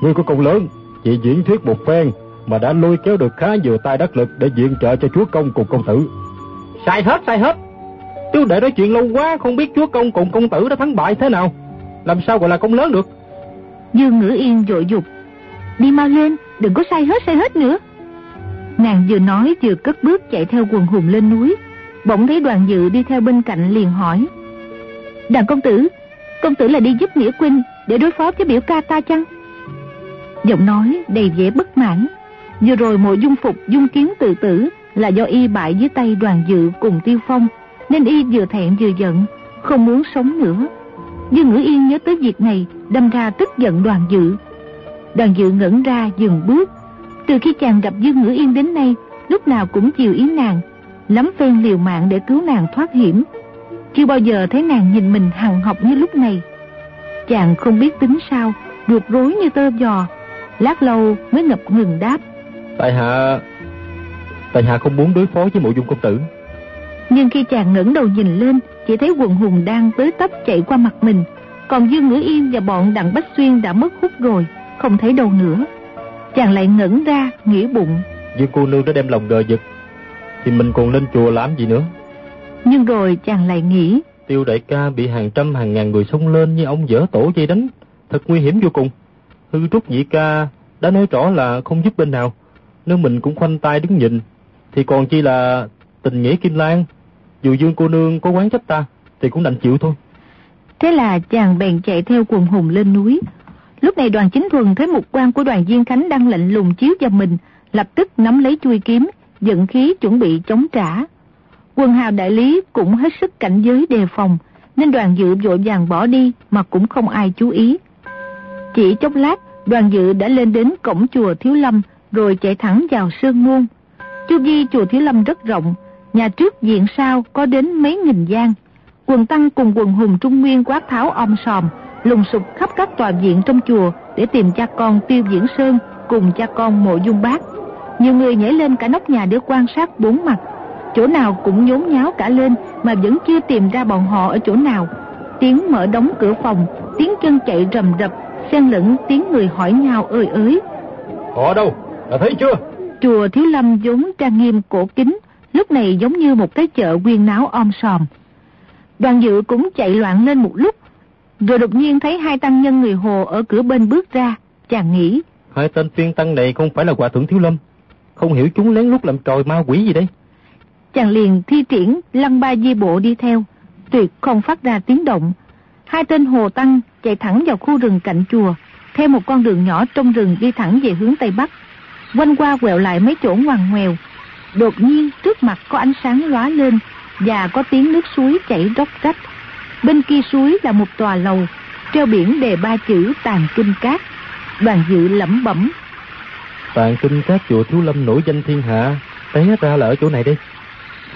ngươi có công lớn, chỉ diễn thuyết một phen mà đã lôi kéo được khá nhiều tay đắc lực để viện trợ cho chúa công cùng công tử. Sai hết, sai hết. Chú đệ nói chuyện lâu quá, không biết chúa công cùng công tử đã thắng bại thế nào. Làm sao gọi là công lớn được? Dương Ngữ Yên dội dục. Đi mau lên, đừng có sai hết sai hết nữa. Nàng vừa nói vừa cất bước chạy theo quần hùng lên núi. Bỗng thấy đoàn dự đi theo bên cạnh liền hỏi. Đàn công tử, công tử là đi giúp Nghĩa Quynh để đối phó với biểu ca ta chăng? Giọng nói đầy vẻ bất mãn. Vừa rồi mộ dung phục dung kiến tự tử là do y bại dưới tay đoàn dự cùng tiêu phong, nên y vừa thẹn vừa giận, không muốn sống nữa. Dương Ngữ Yên nhớ tới việc này, đâm ra tức giận đoàn dự. Đoàn dự ngẩn ra dừng bước. Từ khi chàng gặp Dương Ngữ Yên đến nay, lúc nào cũng chiều ý nàng, lắm phen liều mạng để cứu nàng thoát hiểm. Chưa bao giờ thấy nàng nhìn mình hằng học như lúc này. Chàng không biết tính sao, ruột rối như tơ giò. Lát lâu mới ngập ngừng đáp. Tại hạ... Tại hạ không muốn đối phó với mộ dung công tử. Nhưng khi chàng ngẩng đầu nhìn lên, chỉ thấy quần hùng đang tới tấp chạy qua mặt mình. Còn Dương Ngữ Yên và bọn Đặng Bách Xuyên đã mất hút rồi, không thấy đâu nữa. Chàng lại ngẩn ra, nghĩ bụng. Dương cô nương đã đem lòng đời giật, thì mình còn lên chùa làm gì nữa? Nhưng rồi chàng lại nghĩ. Tiêu đại ca bị hàng trăm hàng ngàn người xông lên như ông dở tổ dây đánh, thật nguy hiểm vô cùng. Hư trúc nhị ca đã nói rõ là không giúp bên nào, nếu mình cũng khoanh tay đứng nhìn, thì còn chi là tình nghĩa kim lan. Dù Dương cô nương có quán trách ta, thì cũng đành chịu thôi. Thế là chàng bèn chạy theo quần hùng lên núi. Lúc này đoàn chính thuần thấy một quan của đoàn Diên Khánh đang lạnh lùng chiếu vào mình, lập tức nắm lấy chui kiếm, dẫn khí chuẩn bị chống trả. Quân hào đại lý cũng hết sức cảnh giới đề phòng, nên đoàn dự vội vàng bỏ đi mà cũng không ai chú ý. Chỉ chốc lát, đoàn dự đã lên đến cổng chùa Thiếu Lâm, rồi chạy thẳng vào Sơn Môn. Chu vi chùa Thiếu Lâm rất rộng, nhà trước diện sau có đến mấy nghìn gian. Quần tăng cùng quần hùng Trung Nguyên quát tháo om sòm, lùng sục khắp các tòa viện trong chùa để tìm cha con Tiêu Diễn Sơn cùng cha con Mộ Dung Bác. Nhiều người nhảy lên cả nóc nhà để quan sát bốn mặt. Chỗ nào cũng nhốn nháo cả lên mà vẫn chưa tìm ra bọn họ ở chỗ nào. Tiếng mở đóng cửa phòng, tiếng chân chạy rầm rập, xen lẫn tiếng người hỏi nhau ơi ới. Họ đâu? Đã thấy chưa? Chùa Thiếu Lâm vốn trang nghiêm cổ kính, lúc này giống như một cái chợ quyên náo om sòm. Đoàn dự cũng chạy loạn lên một lúc, rồi đột nhiên thấy hai tăng nhân người Hồ ở cửa bên bước ra, chàng nghĩ. Hai tên phiên tăng này không phải là hòa thượng Thiếu Lâm, không hiểu chúng lén lút làm tròi ma quỷ gì đây. Chàng liền thi triển lăng ba di bộ đi theo, tuyệt không phát ra tiếng động. Hai tên hồ tăng chạy thẳng vào khu rừng cạnh chùa, theo một con đường nhỏ trong rừng đi thẳng về hướng Tây Bắc. Quanh qua quẹo lại mấy chỗ ngoằn ngoèo. Đột nhiên trước mặt có ánh sáng lóa lên và có tiếng nước suối chảy róc rách. Bên kia suối là một tòa lầu, treo biển đề ba chữ tàn kinh cát. Đoàn dự lẩm bẩm. Tàn kinh cát chùa Thiếu Lâm nổi danh thiên hạ, té ra là ở chỗ này đây.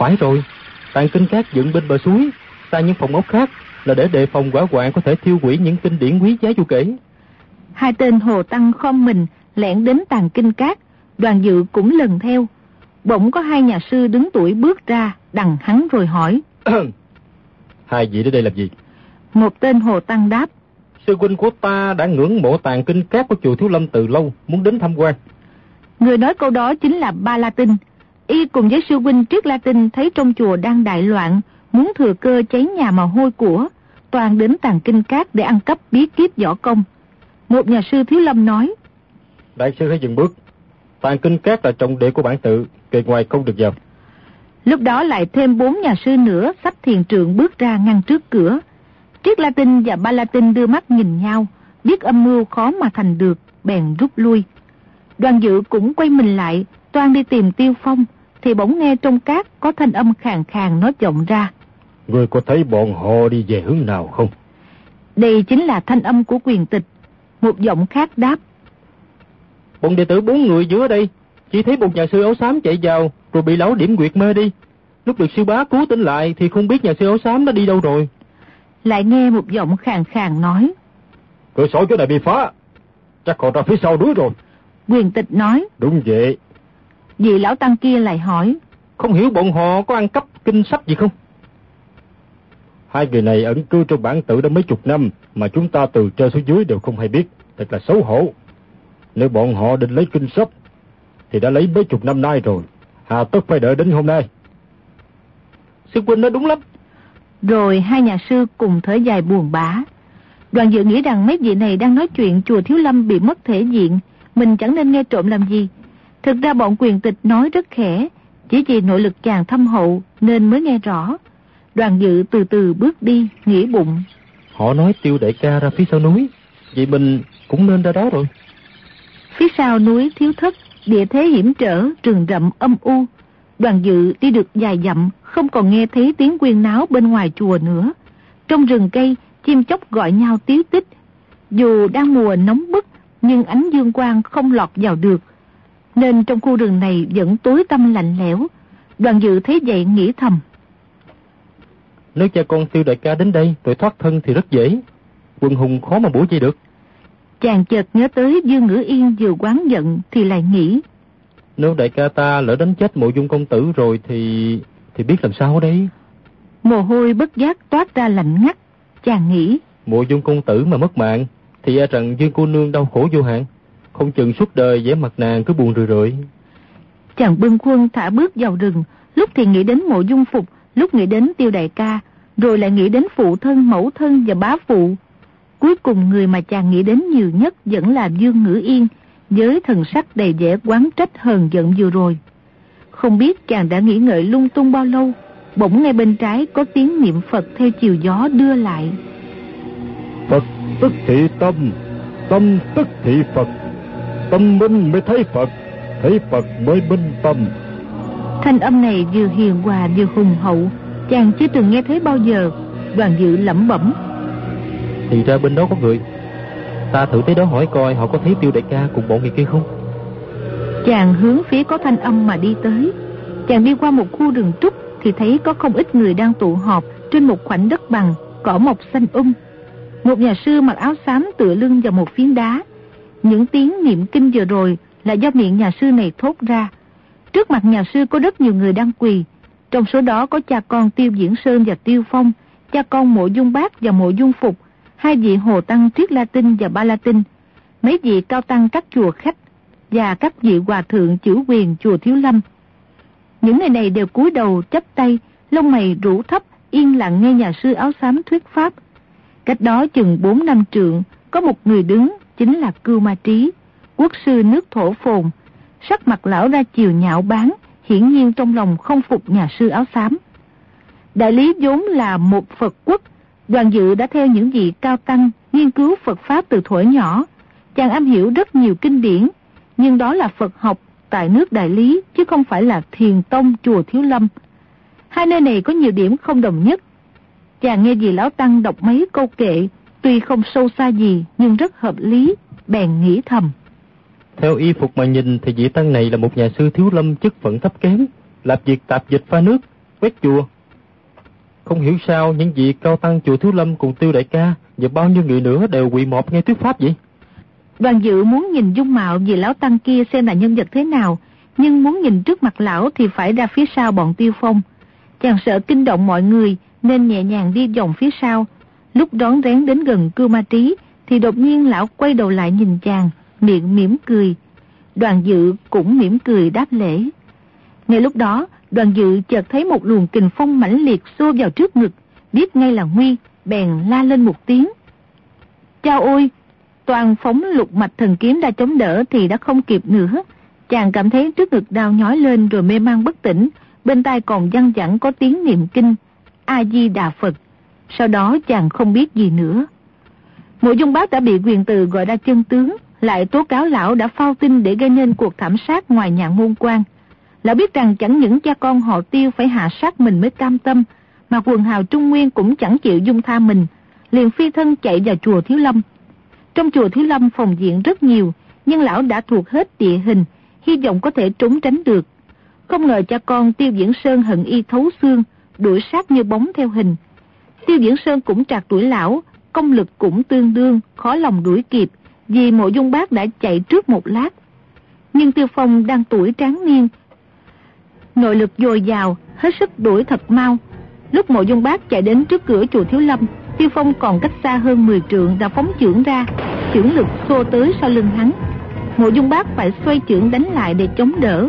Phải rồi, tàn kinh cát dựng bên bờ suối, xa những phòng ốc khác là để đề phòng quả hoạn có thể thiêu hủy những kinh điển quý giá vô kể. Hai tên hồ tăng khom mình lẻn đến tàn kinh cát, đoàn dự cũng lần theo. Bỗng có hai nhà sư đứng tuổi bước ra, đằng hắn rồi hỏi. hai vị đến đây làm gì? Một tên hồ tăng đáp. Sư huynh của ta đã ngưỡng mộ tàn kinh cát của chùa Thiếu Lâm từ lâu, muốn đến tham quan. Người nói câu đó chính là Ba La Tinh. Y cùng với sư huynh Triết La Tinh thấy trong chùa đang đại loạn, muốn thừa cơ cháy nhà mà hôi của, toàn đến tàn kinh cát để ăn cắp bí kíp võ công. Một nhà sư Thiếu Lâm nói. Đại sư hãy dừng bước. Tàn kinh cát là trọng địa của bản tự, kề ngoài không được vào. Lúc đó lại thêm bốn nhà sư nữa sắp thiền trượng bước ra ngăn trước cửa. Triết La Tinh và Ba La Tinh đưa mắt nhìn nhau, biết âm mưu khó mà thành được, bèn rút lui. Đoàn dự cũng quay mình lại, toan đi tìm Tiêu Phong, thì bỗng nghe trong cát có thanh âm khàn khàn nói vọng ra. Người có thấy bọn họ đi về hướng nào không? Đây chính là thanh âm của quyền tịch. Một giọng khác đáp. Bọn đệ tử bốn người giữa đây, chỉ thấy một nhà sư áo xám chạy vào, rồi bị lão điểm quyệt mê đi. Lúc được sư bá cứu tỉnh lại thì không biết nhà sư áo xám đã đi đâu rồi. Lại nghe một giọng khàn khàn nói. Cửa sổ chỗ này bị phá, chắc còn ra phía sau núi rồi. Quyền tịch nói. Đúng vậy. Vị lão tăng kia lại hỏi. Không hiểu bọn họ có ăn cắp kinh sách gì không? Hai người này ẩn cư trong bản tự đã mấy chục năm mà chúng ta từ trên xuống dưới đều không hay biết. Thật là xấu hổ. Nếu bọn họ định lấy kinh sách thì đã lấy mấy chục năm nay rồi. Hà tất phải đợi đến hôm nay. Sư huynh nói đúng lắm. Rồi hai nhà sư cùng thở dài buồn bã. Đoàn dự nghĩ rằng mấy vị này đang nói chuyện chùa Thiếu Lâm bị mất thể diện, mình chẳng nên nghe trộm làm gì. Thực ra bọn quyền tịch nói rất khẽ, chỉ vì nội lực chàng thâm hậu nên mới nghe rõ. Đoàn dự từ từ bước đi, nghĩ bụng. Họ nói tiêu đại ca ra phía sau núi, vậy mình cũng nên ra đó rồi. Phía sau núi thiếu thất, địa thế hiểm trở, rừng rậm âm u. Đoàn dự đi được dài dặm, không còn nghe thấy tiếng quyên náo bên ngoài chùa nữa. Trong rừng cây, chim chóc gọi nhau tiếu tích. Dù đang mùa nóng bức, nhưng ánh dương quang không lọt vào được. Nên trong khu rừng này vẫn tối tăm lạnh lẽo. Đoàn dự thấy vậy nghĩ thầm. Nếu cha con tiêu đại ca đến đây rồi thoát thân thì rất dễ. Quân hùng khó mà bủa gì được. Chàng chợt nhớ tới Dương Ngữ Yên vừa quán giận thì lại nghĩ. Nếu đại ca ta lỡ đánh chết mộ dung công tử rồi thì... thì biết làm sao đấy. Mồ hôi bất giác toát ra lạnh ngắt. Chàng nghĩ. Mộ dung công tử mà mất mạng thì e rằng Dương cô nương đau khổ vô hạn. Không chừng suốt đời vẻ mặt nàng cứ buồn rười rượi. Chàng bưng quân thả bước vào rừng. Lúc thì nghĩ đến mộ dung phục, lúc nghĩ đến tiêu đại ca, rồi lại nghĩ đến phụ thân, mẫu thân và bá phụ. Cuối cùng người mà chàng nghĩ đến nhiều nhất vẫn là Dương Ngữ Yên, với thần sắc đầy vẻ quán trách hờn giận vừa rồi. Không biết chàng đã nghĩ ngợi lung tung bao lâu, bỗng ngay bên trái có tiếng niệm Phật theo chiều gió đưa lại. Phật tức thị tâm, tâm tức thị Phật, tâm minh mới thấy Phật, thấy Phật mới minh tâm. Thanh âm này vừa hiền hòa vừa hùng hậu, chàng chưa từng nghe thấy bao giờ, đoàn dự lẩm bẩm. Thì ra bên đó có người, ta thử tới đó hỏi coi họ có thấy tiêu đại ca cùng bọn người kia không? Chàng hướng phía có thanh âm mà đi tới. Chàng đi qua một khu rừng trúc thì thấy có không ít người đang tụ họp trên một khoảnh đất bằng, cỏ mọc xanh um. Một nhà sư mặc áo xám tựa lưng vào một phiến đá. Những tiếng niệm kinh vừa rồi là do miệng nhà sư này thốt ra. Trước mặt nhà sư có rất nhiều người đang quỳ. Trong số đó có cha con Tiêu Diễn Sơn và Tiêu Phong, cha con Mộ Dung Bác và Mộ Dung Phục, hai vị Hồ Tăng Triết La Tinh và Ba La Tinh, mấy vị cao tăng các chùa khách và các vị hòa thượng chủ quyền chùa Thiếu Lâm. Những người này đều cúi đầu chắp tay, lông mày rủ thấp, yên lặng nghe nhà sư áo xám thuyết pháp. Cách đó chừng 4 năm trượng, có một người đứng, chính là Cưu Ma Trí, quốc sư nước thổ phồn. Sắc mặt lão ra chiều nhạo bán, hiển nhiên trong lòng không phục nhà sư áo xám. Đại lý vốn là một Phật quốc, đoàn dự đã theo những vị cao tăng nghiên cứu Phật Pháp từ thuở nhỏ. Chàng am hiểu rất nhiều kinh điển, nhưng đó là Phật học tại nước Đại Lý chứ không phải là thiền tông chùa Thiếu Lâm. Hai nơi này có nhiều điểm không đồng nhất. Chàng nghe dì Lão Tăng đọc mấy câu kệ, tuy không sâu xa gì nhưng rất hợp lý, bèn nghĩ thầm. Theo y phục mà nhìn thì vị Tăng này là một nhà sư Thiếu Lâm chức phận thấp kém, làm việc tạp dịch pha nước, quét chùa. Không hiểu sao những vị cao tăng chùa Thiếu Lâm cùng tiêu đại ca và bao nhiêu người nữa đều quỳ mọp nghe thuyết pháp vậy? Đoàn dự muốn nhìn dung mạo vì lão tăng kia xem là nhân vật thế nào, nhưng muốn nhìn trước mặt lão thì phải ra phía sau bọn tiêu phong. Chàng sợ kinh động mọi người nên nhẹ nhàng đi vòng phía sau. Lúc đón rén đến gần cưu ma trí thì đột nhiên lão quay đầu lại nhìn chàng, miệng mỉm cười. Đoàn dự cũng mỉm cười đáp lễ. Ngay lúc đó, đoàn dự chợt thấy một luồng kình phong mãnh liệt xô vào trước ngực, biết ngay là nguy, bèn la lên một tiếng. Chao ôi! Toàn phóng lục mạch thần kiếm ra chống đỡ thì đã không kịp nữa. Chàng cảm thấy trước ngực đau nhói lên rồi mê man bất tỉnh, bên tai còn văng vẳng có tiếng niệm kinh, A-di-đà Phật. Sau đó chàng không biết gì nữa. Mộ dung bác đã bị quyền từ gọi ra chân tướng, lại tố cáo lão đã phao tin để gây nên cuộc thảm sát ngoài nhà môn quan. Lão biết rằng chẳng những cha con họ tiêu phải hạ sát mình mới cam tâm, mà quần hào Trung Nguyên cũng chẳng chịu dung tha mình, liền phi thân chạy vào chùa Thiếu Lâm. Trong chùa Thiếu Lâm phòng diện rất nhiều, nhưng lão đã thuộc hết địa hình, hy vọng có thể trốn tránh được. Không ngờ cha con Tiêu Diễn Sơn hận y thấu xương, đuổi sát như bóng theo hình. Tiêu Diễn Sơn cũng trạc tuổi lão, công lực cũng tương đương, khó lòng đuổi kịp, vì mộ dung bác đã chạy trước một lát. Nhưng Tiêu Phong đang tuổi tráng niên, nội lực dồi dào, hết sức đuổi thật mau. Lúc mộ dung bác chạy đến trước cửa chùa Thiếu Lâm, Tiêu Phong còn cách xa hơn 10 trượng đã phóng chưởng ra, chưởng lực xô tới sau lưng hắn. Mộ dung bác phải xoay chưởng đánh lại để chống đỡ.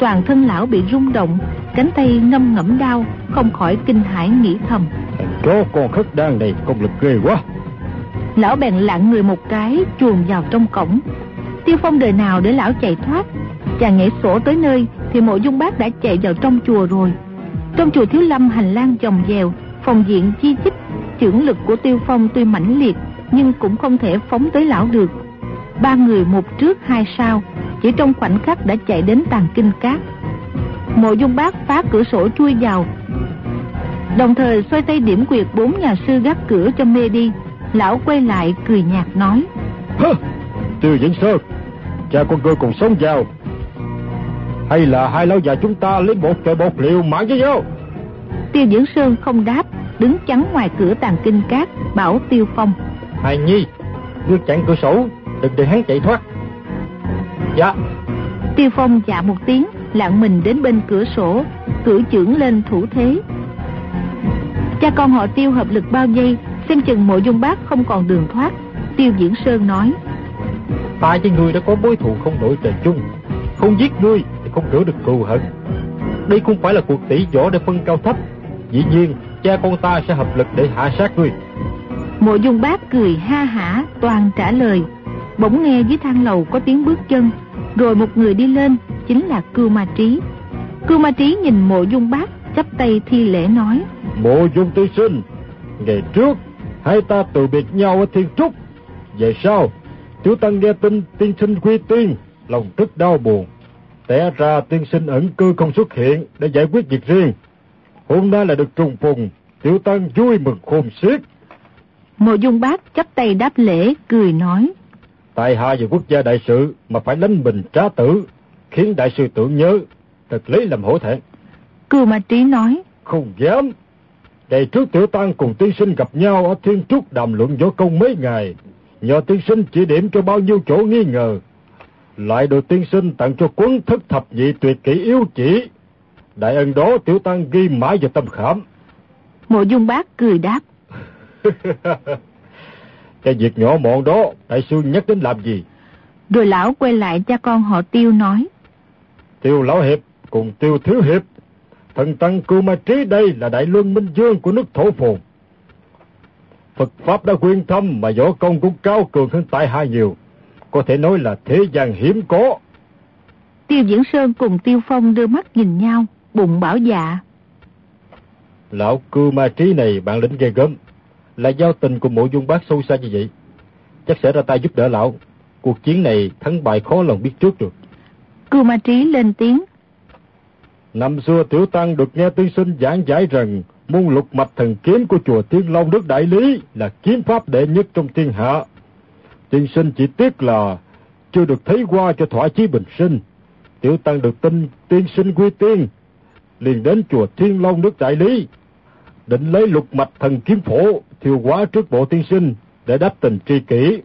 Toàn thân lão bị rung động, cánh tay ngâm ngẫm đau, không khỏi kinh hãi nghĩ thầm. Chó con khất đan này công lực ghê quá. Lão bèn lặng người một cái, chuồn vào trong cổng. Tiêu Phong đời nào để lão chạy thoát. Chàng nhảy sổ tới nơi thì mộ dung bác đã chạy vào trong chùa rồi. Trong chùa Thiếu Lâm hành lang dòng dèo, phòng diện chi chích, chưởng lực của Tiêu Phong tuy mãnh liệt nhưng cũng không thể phóng tới lão được. Ba người một trước hai sau, chỉ trong khoảnh khắc đã chạy đến tàn kinh cát. Mộ dung bác phá cửa sổ chui vào, đồng thời xoay tay điểm quyệt bốn nhà sư gác cửa cho mê đi. Lão quay lại cười nhạt nói. Hơ, Tiêu Vĩnh Sơn, cha con ngươi cùng sống vào. Hay là hai lão già chúng ta lấy một trời bột liệu mạng với nhau? Tiêu Dưỡng Sơn không đáp, đứng chắn ngoài cửa tàn kinh cát, bảo Tiêu Phong. Hài Nhi, ngươi chặn cửa sổ, đừng để hắn chạy thoát. Dạ. Tiêu Phong dạ một tiếng, lặng mình đến bên cửa sổ, cử trưởng lên thủ thế. Cha con họ Tiêu hợp lực bao giây, xem chừng mộ dung bác không còn đường thoát. Tiêu Diễn Sơn nói. Ta với ngươi đã có mối thù không đổi trời chung, không giết ngươi thì không rửa được cừu hận. Đây không phải là cuộc tỷ võ để phân cao thấp. Dĩ nhiên, cha con ta sẽ hợp lực để hạ sát ngươi. Mộ dung bác cười ha hả, toàn trả lời. Bỗng nghe dưới thang lầu có tiếng bước chân, rồi một người đi lên, chính là Cưu Ma Trí. Cưu Ma Trí nhìn mộ dung bác, chắp tay thi lễ nói. Mộ dung tiên sinh, ngày trước, hai ta từ biệt nhau ở thiên trúc. Về sau, tiểu tăng nghe tin tiên sinh quy tiên, lòng rất đau buồn. Té ra tiên sinh ẩn cư không xuất hiện để giải quyết việc riêng. Hôm nay là được trùng phùng, tiểu tăng vui mừng khôn xiết. Mộ dung bác chắp tay đáp lễ, cười nói. Tại hạ về quốc gia đại sự mà phải lánh mình trá tử, khiến đại sư tưởng nhớ, thật lấy làm hổ thẹn. Cưu Ma Trí nói. Không dám. Ngày trước tiểu tăng cùng tiên sinh gặp nhau ở thiên trúc đàm luận võ công mấy ngày. Nhờ tiên sinh chỉ điểm cho bao nhiêu chỗ nghi ngờ. Lại được tiên sinh tặng cho quấn thất thập nhị tuyệt kỹ yếu chỉ. Đại ân đó tiểu tăng ghi mãi vào tâm khảm. Mộ dung bác cười đáp. Cái việc nhỏ mọn đó, đại sư nhắc đến làm gì? Rồi lão quay lại cha con họ tiêu nói. Tiêu lão hiệp cùng tiêu thiếu hiệp. Thần tăng cưu ma trí đây là đại luân minh dương của nước thổ phồn. Phật Pháp đã quyên thâm mà võ công cũng cao cường hơn tại hai nhiều. Có thể nói là thế gian hiếm có. Tiêu Diễn Sơn cùng Tiêu Phong đưa mắt nhìn nhau, bụng bảo dạ. Lão cư ma trí này bạn lĩnh ghê gớm, là giao tình cùng mộ dung bác sâu xa như vậy. Chắc sẽ ra tay giúp đỡ lão. Cuộc chiến này thắng bại khó lòng biết trước được. Cư ma trí lên tiếng. Năm xưa tiểu tăng được nghe tiên sinh giảng giải rằng môn lục mạch thần kiếm của chùa Thiên Long nước Đại Lý là kiếm pháp đệ nhất trong thiên hạ. Tiên sinh chỉ tiếc là chưa được thấy qua cho thỏa chí bình sinh. Tiểu tăng được tin tiên sinh quy tiên, liền đến chùa Thiên Long nước Đại Lý, định lấy lục mạch thần kiếm phổ thiêu hóa trước bộ tiên sinh để đáp tình tri kỷ.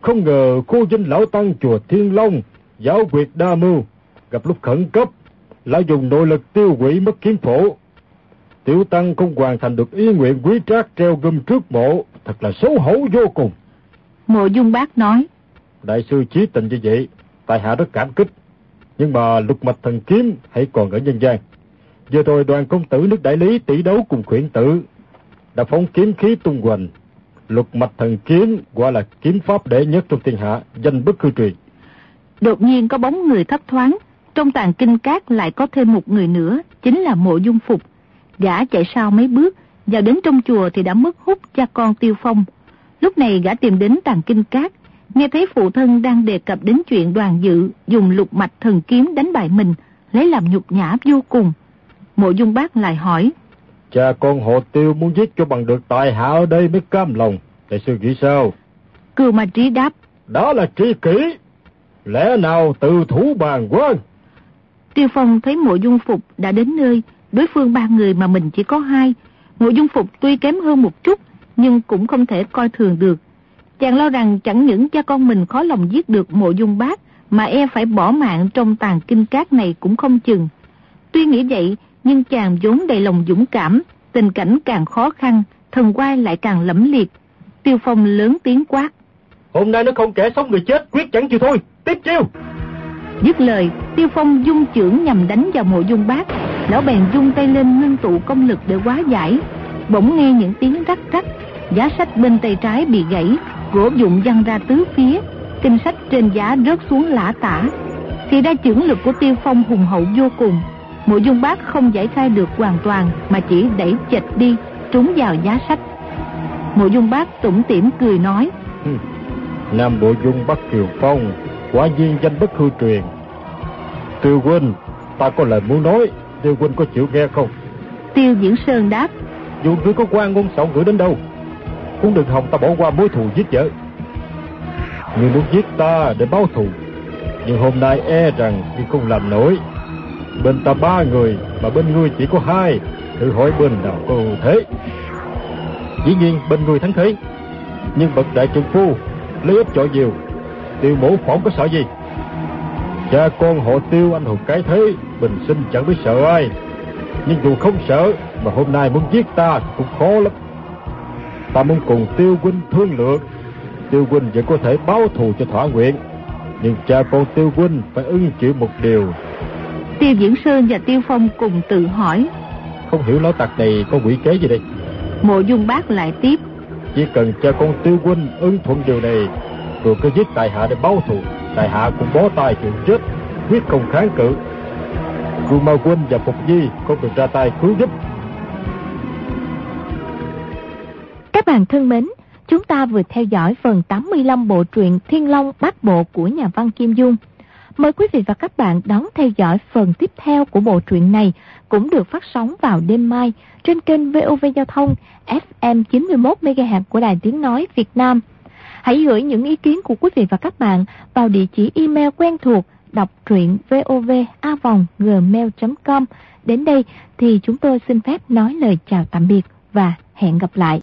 Không ngờ khu dinh lão tăng chùa Thiên Long, giáo quyệt đa mưu, gặp lúc khẩn cấp, lại dùng nội lực tiêu hủy mất kiếm phổ. Tiểu tăng không hoàn thành được ý nguyện quý trác treo gươm trước mộ, thật là xấu hổ vô cùng. Mộ dung bác nói. Đại sư chí tình như vậy, tại hạ rất cảm kích. Nhưng mà lục mạch thần kiếm hãy còn ở nhân gian. Vừa rồi đoàn công tử nước đại lý tỷ đấu cùng khuyển tử, đã phóng kiếm khí tung hoành. Lục mạch thần kiếm gọi là kiếm pháp đệ nhất trong thiên hạ, danh bất hư truyền. Đột nhiên có bóng người thấp thoáng, trong tàn kinh cát lại có thêm một người nữa, chính là mộ dung phục. Gã chạy sau mấy bước, vào đến trong chùa thì đã mất hút cha con tiêu phong. Lúc này gã tìm đến tàn kinh cát, nghe thấy phụ thân đang đề cập đến chuyện đoàn dự dùng lục mạch thần kiếm đánh bại mình, lấy làm nhục nhã vô cùng. Mộ dung bác lại hỏi. Cha con hộ tiêu muốn giết cho bằng được tài hạ ở đây mới cam lòng. Đại sư nghĩ sao? Cưu ma trí đáp. Đó là tri kỷ. Lẽ nào từ thủ bàn quan? Tiêu Phong thấy mộ dung phục đã đến nơi, đối phương ba người mà mình chỉ có hai. Mộ dung phục tuy kém hơn một chút, nhưng cũng không thể coi thường được. Chàng lo rằng chẳng những cha con mình khó lòng giết được mộ dung bác, mà e phải bỏ mạng trong tàn kinh cát này cũng không chừng. Tuy nghĩ vậy, nhưng chàng vốn đầy lòng dũng cảm, tình cảnh càng khó khăn, thần quai lại càng lẫm liệt. Tiêu Phong lớn tiếng quát. Hôm nay nó không kẻ sống người chết, quyết chẳng chịu thôi, tiếp chiêu. Dứt lời, Tiêu Phong dung trưởng nhằm đánh vào mộ dung bác. Lão bèn dung tay lên ngưng tụ công lực để hóa giải. Bỗng nghe những tiếng rắc rắc, giá sách bên tay trái bị gãy, gỗ dụng văng ra tứ phía, kinh sách trên giá rớt xuống lã tả. Thì ra chưởng lực của Tiêu Phong hùng hậu vô cùng. Mộ dung bác không giải khai được hoàn toàn mà chỉ đẩy chệch đi, trúng vào giá sách. Mộ dung bác tủm tỉm cười nói. Nam Bộ Dung Bắc Kiều Phong, quả nhiên danh bất hư truyền. Tiêu huynh, ta có lời muốn nói, Tiêu huynh có chịu nghe không? Tiêu Diễn Sơn đáp. Dù ngươi có quan ngôn sọng gửi đến đâu, cũng đừng hòng ta bỏ qua mối thù giết vợ. Ngươi muốn giết ta để báo thù, nhưng hôm nay e rằng ngươi không làm nổi. Bên ta ba người, mà bên ngươi chỉ có hai, thử hỏi bên nào có thế. Dĩ nhiên bên ngươi thắng thế, nhưng bậc đại trượng phu lấy ít chọi nhiều tiêu mổ phỏng có sợ gì cha con họ tiêu anh hùng cái thế bình sinh chẳng biết sợ ai. Nhưng dù không sợ mà hôm nay muốn giết ta cũng khó lắm. Ta muốn cùng tiêu huynh thương lượng. Tiêu huynh vẫn có thể báo thù cho thỏa nguyện. Nhưng cha con tiêu huynh phải ưng chịu một điều. Tiêu diễn sơn và tiêu phong cùng tự hỏi. Không hiểu lão tặc này có quỷ kế gì đây? Mộ dung bác lại tiếp. Chỉ cần cha con tiêu huynh ưng thuận điều này rồi cứ giết tài hạ để báo thù tại hạ cũng bó tay chịu chết, quyết không kháng cự cù ma quân và phục nhi không được ra tay cứu giúp các bạn thân mến, chúng ta vừa theo dõi phần 85 bộ truyện Thiên Long Bát Bộ của nhà văn Kim Dung. Mời quý vị và các bạn đón theo dõi phần tiếp theo của bộ truyện này, cũng được phát sóng vào đêm mai trên kênh VOV Giao thông FM 91 MHz của Đài Tiếng nói Việt Nam. Hãy gửi những ý kiến của quý vị và các bạn vào địa chỉ email quen thuộc đọc truyện vovavonggmail.com. Đến đây thì chúng tôi xin phép nói lời chào tạm biệt và hẹn gặp lại.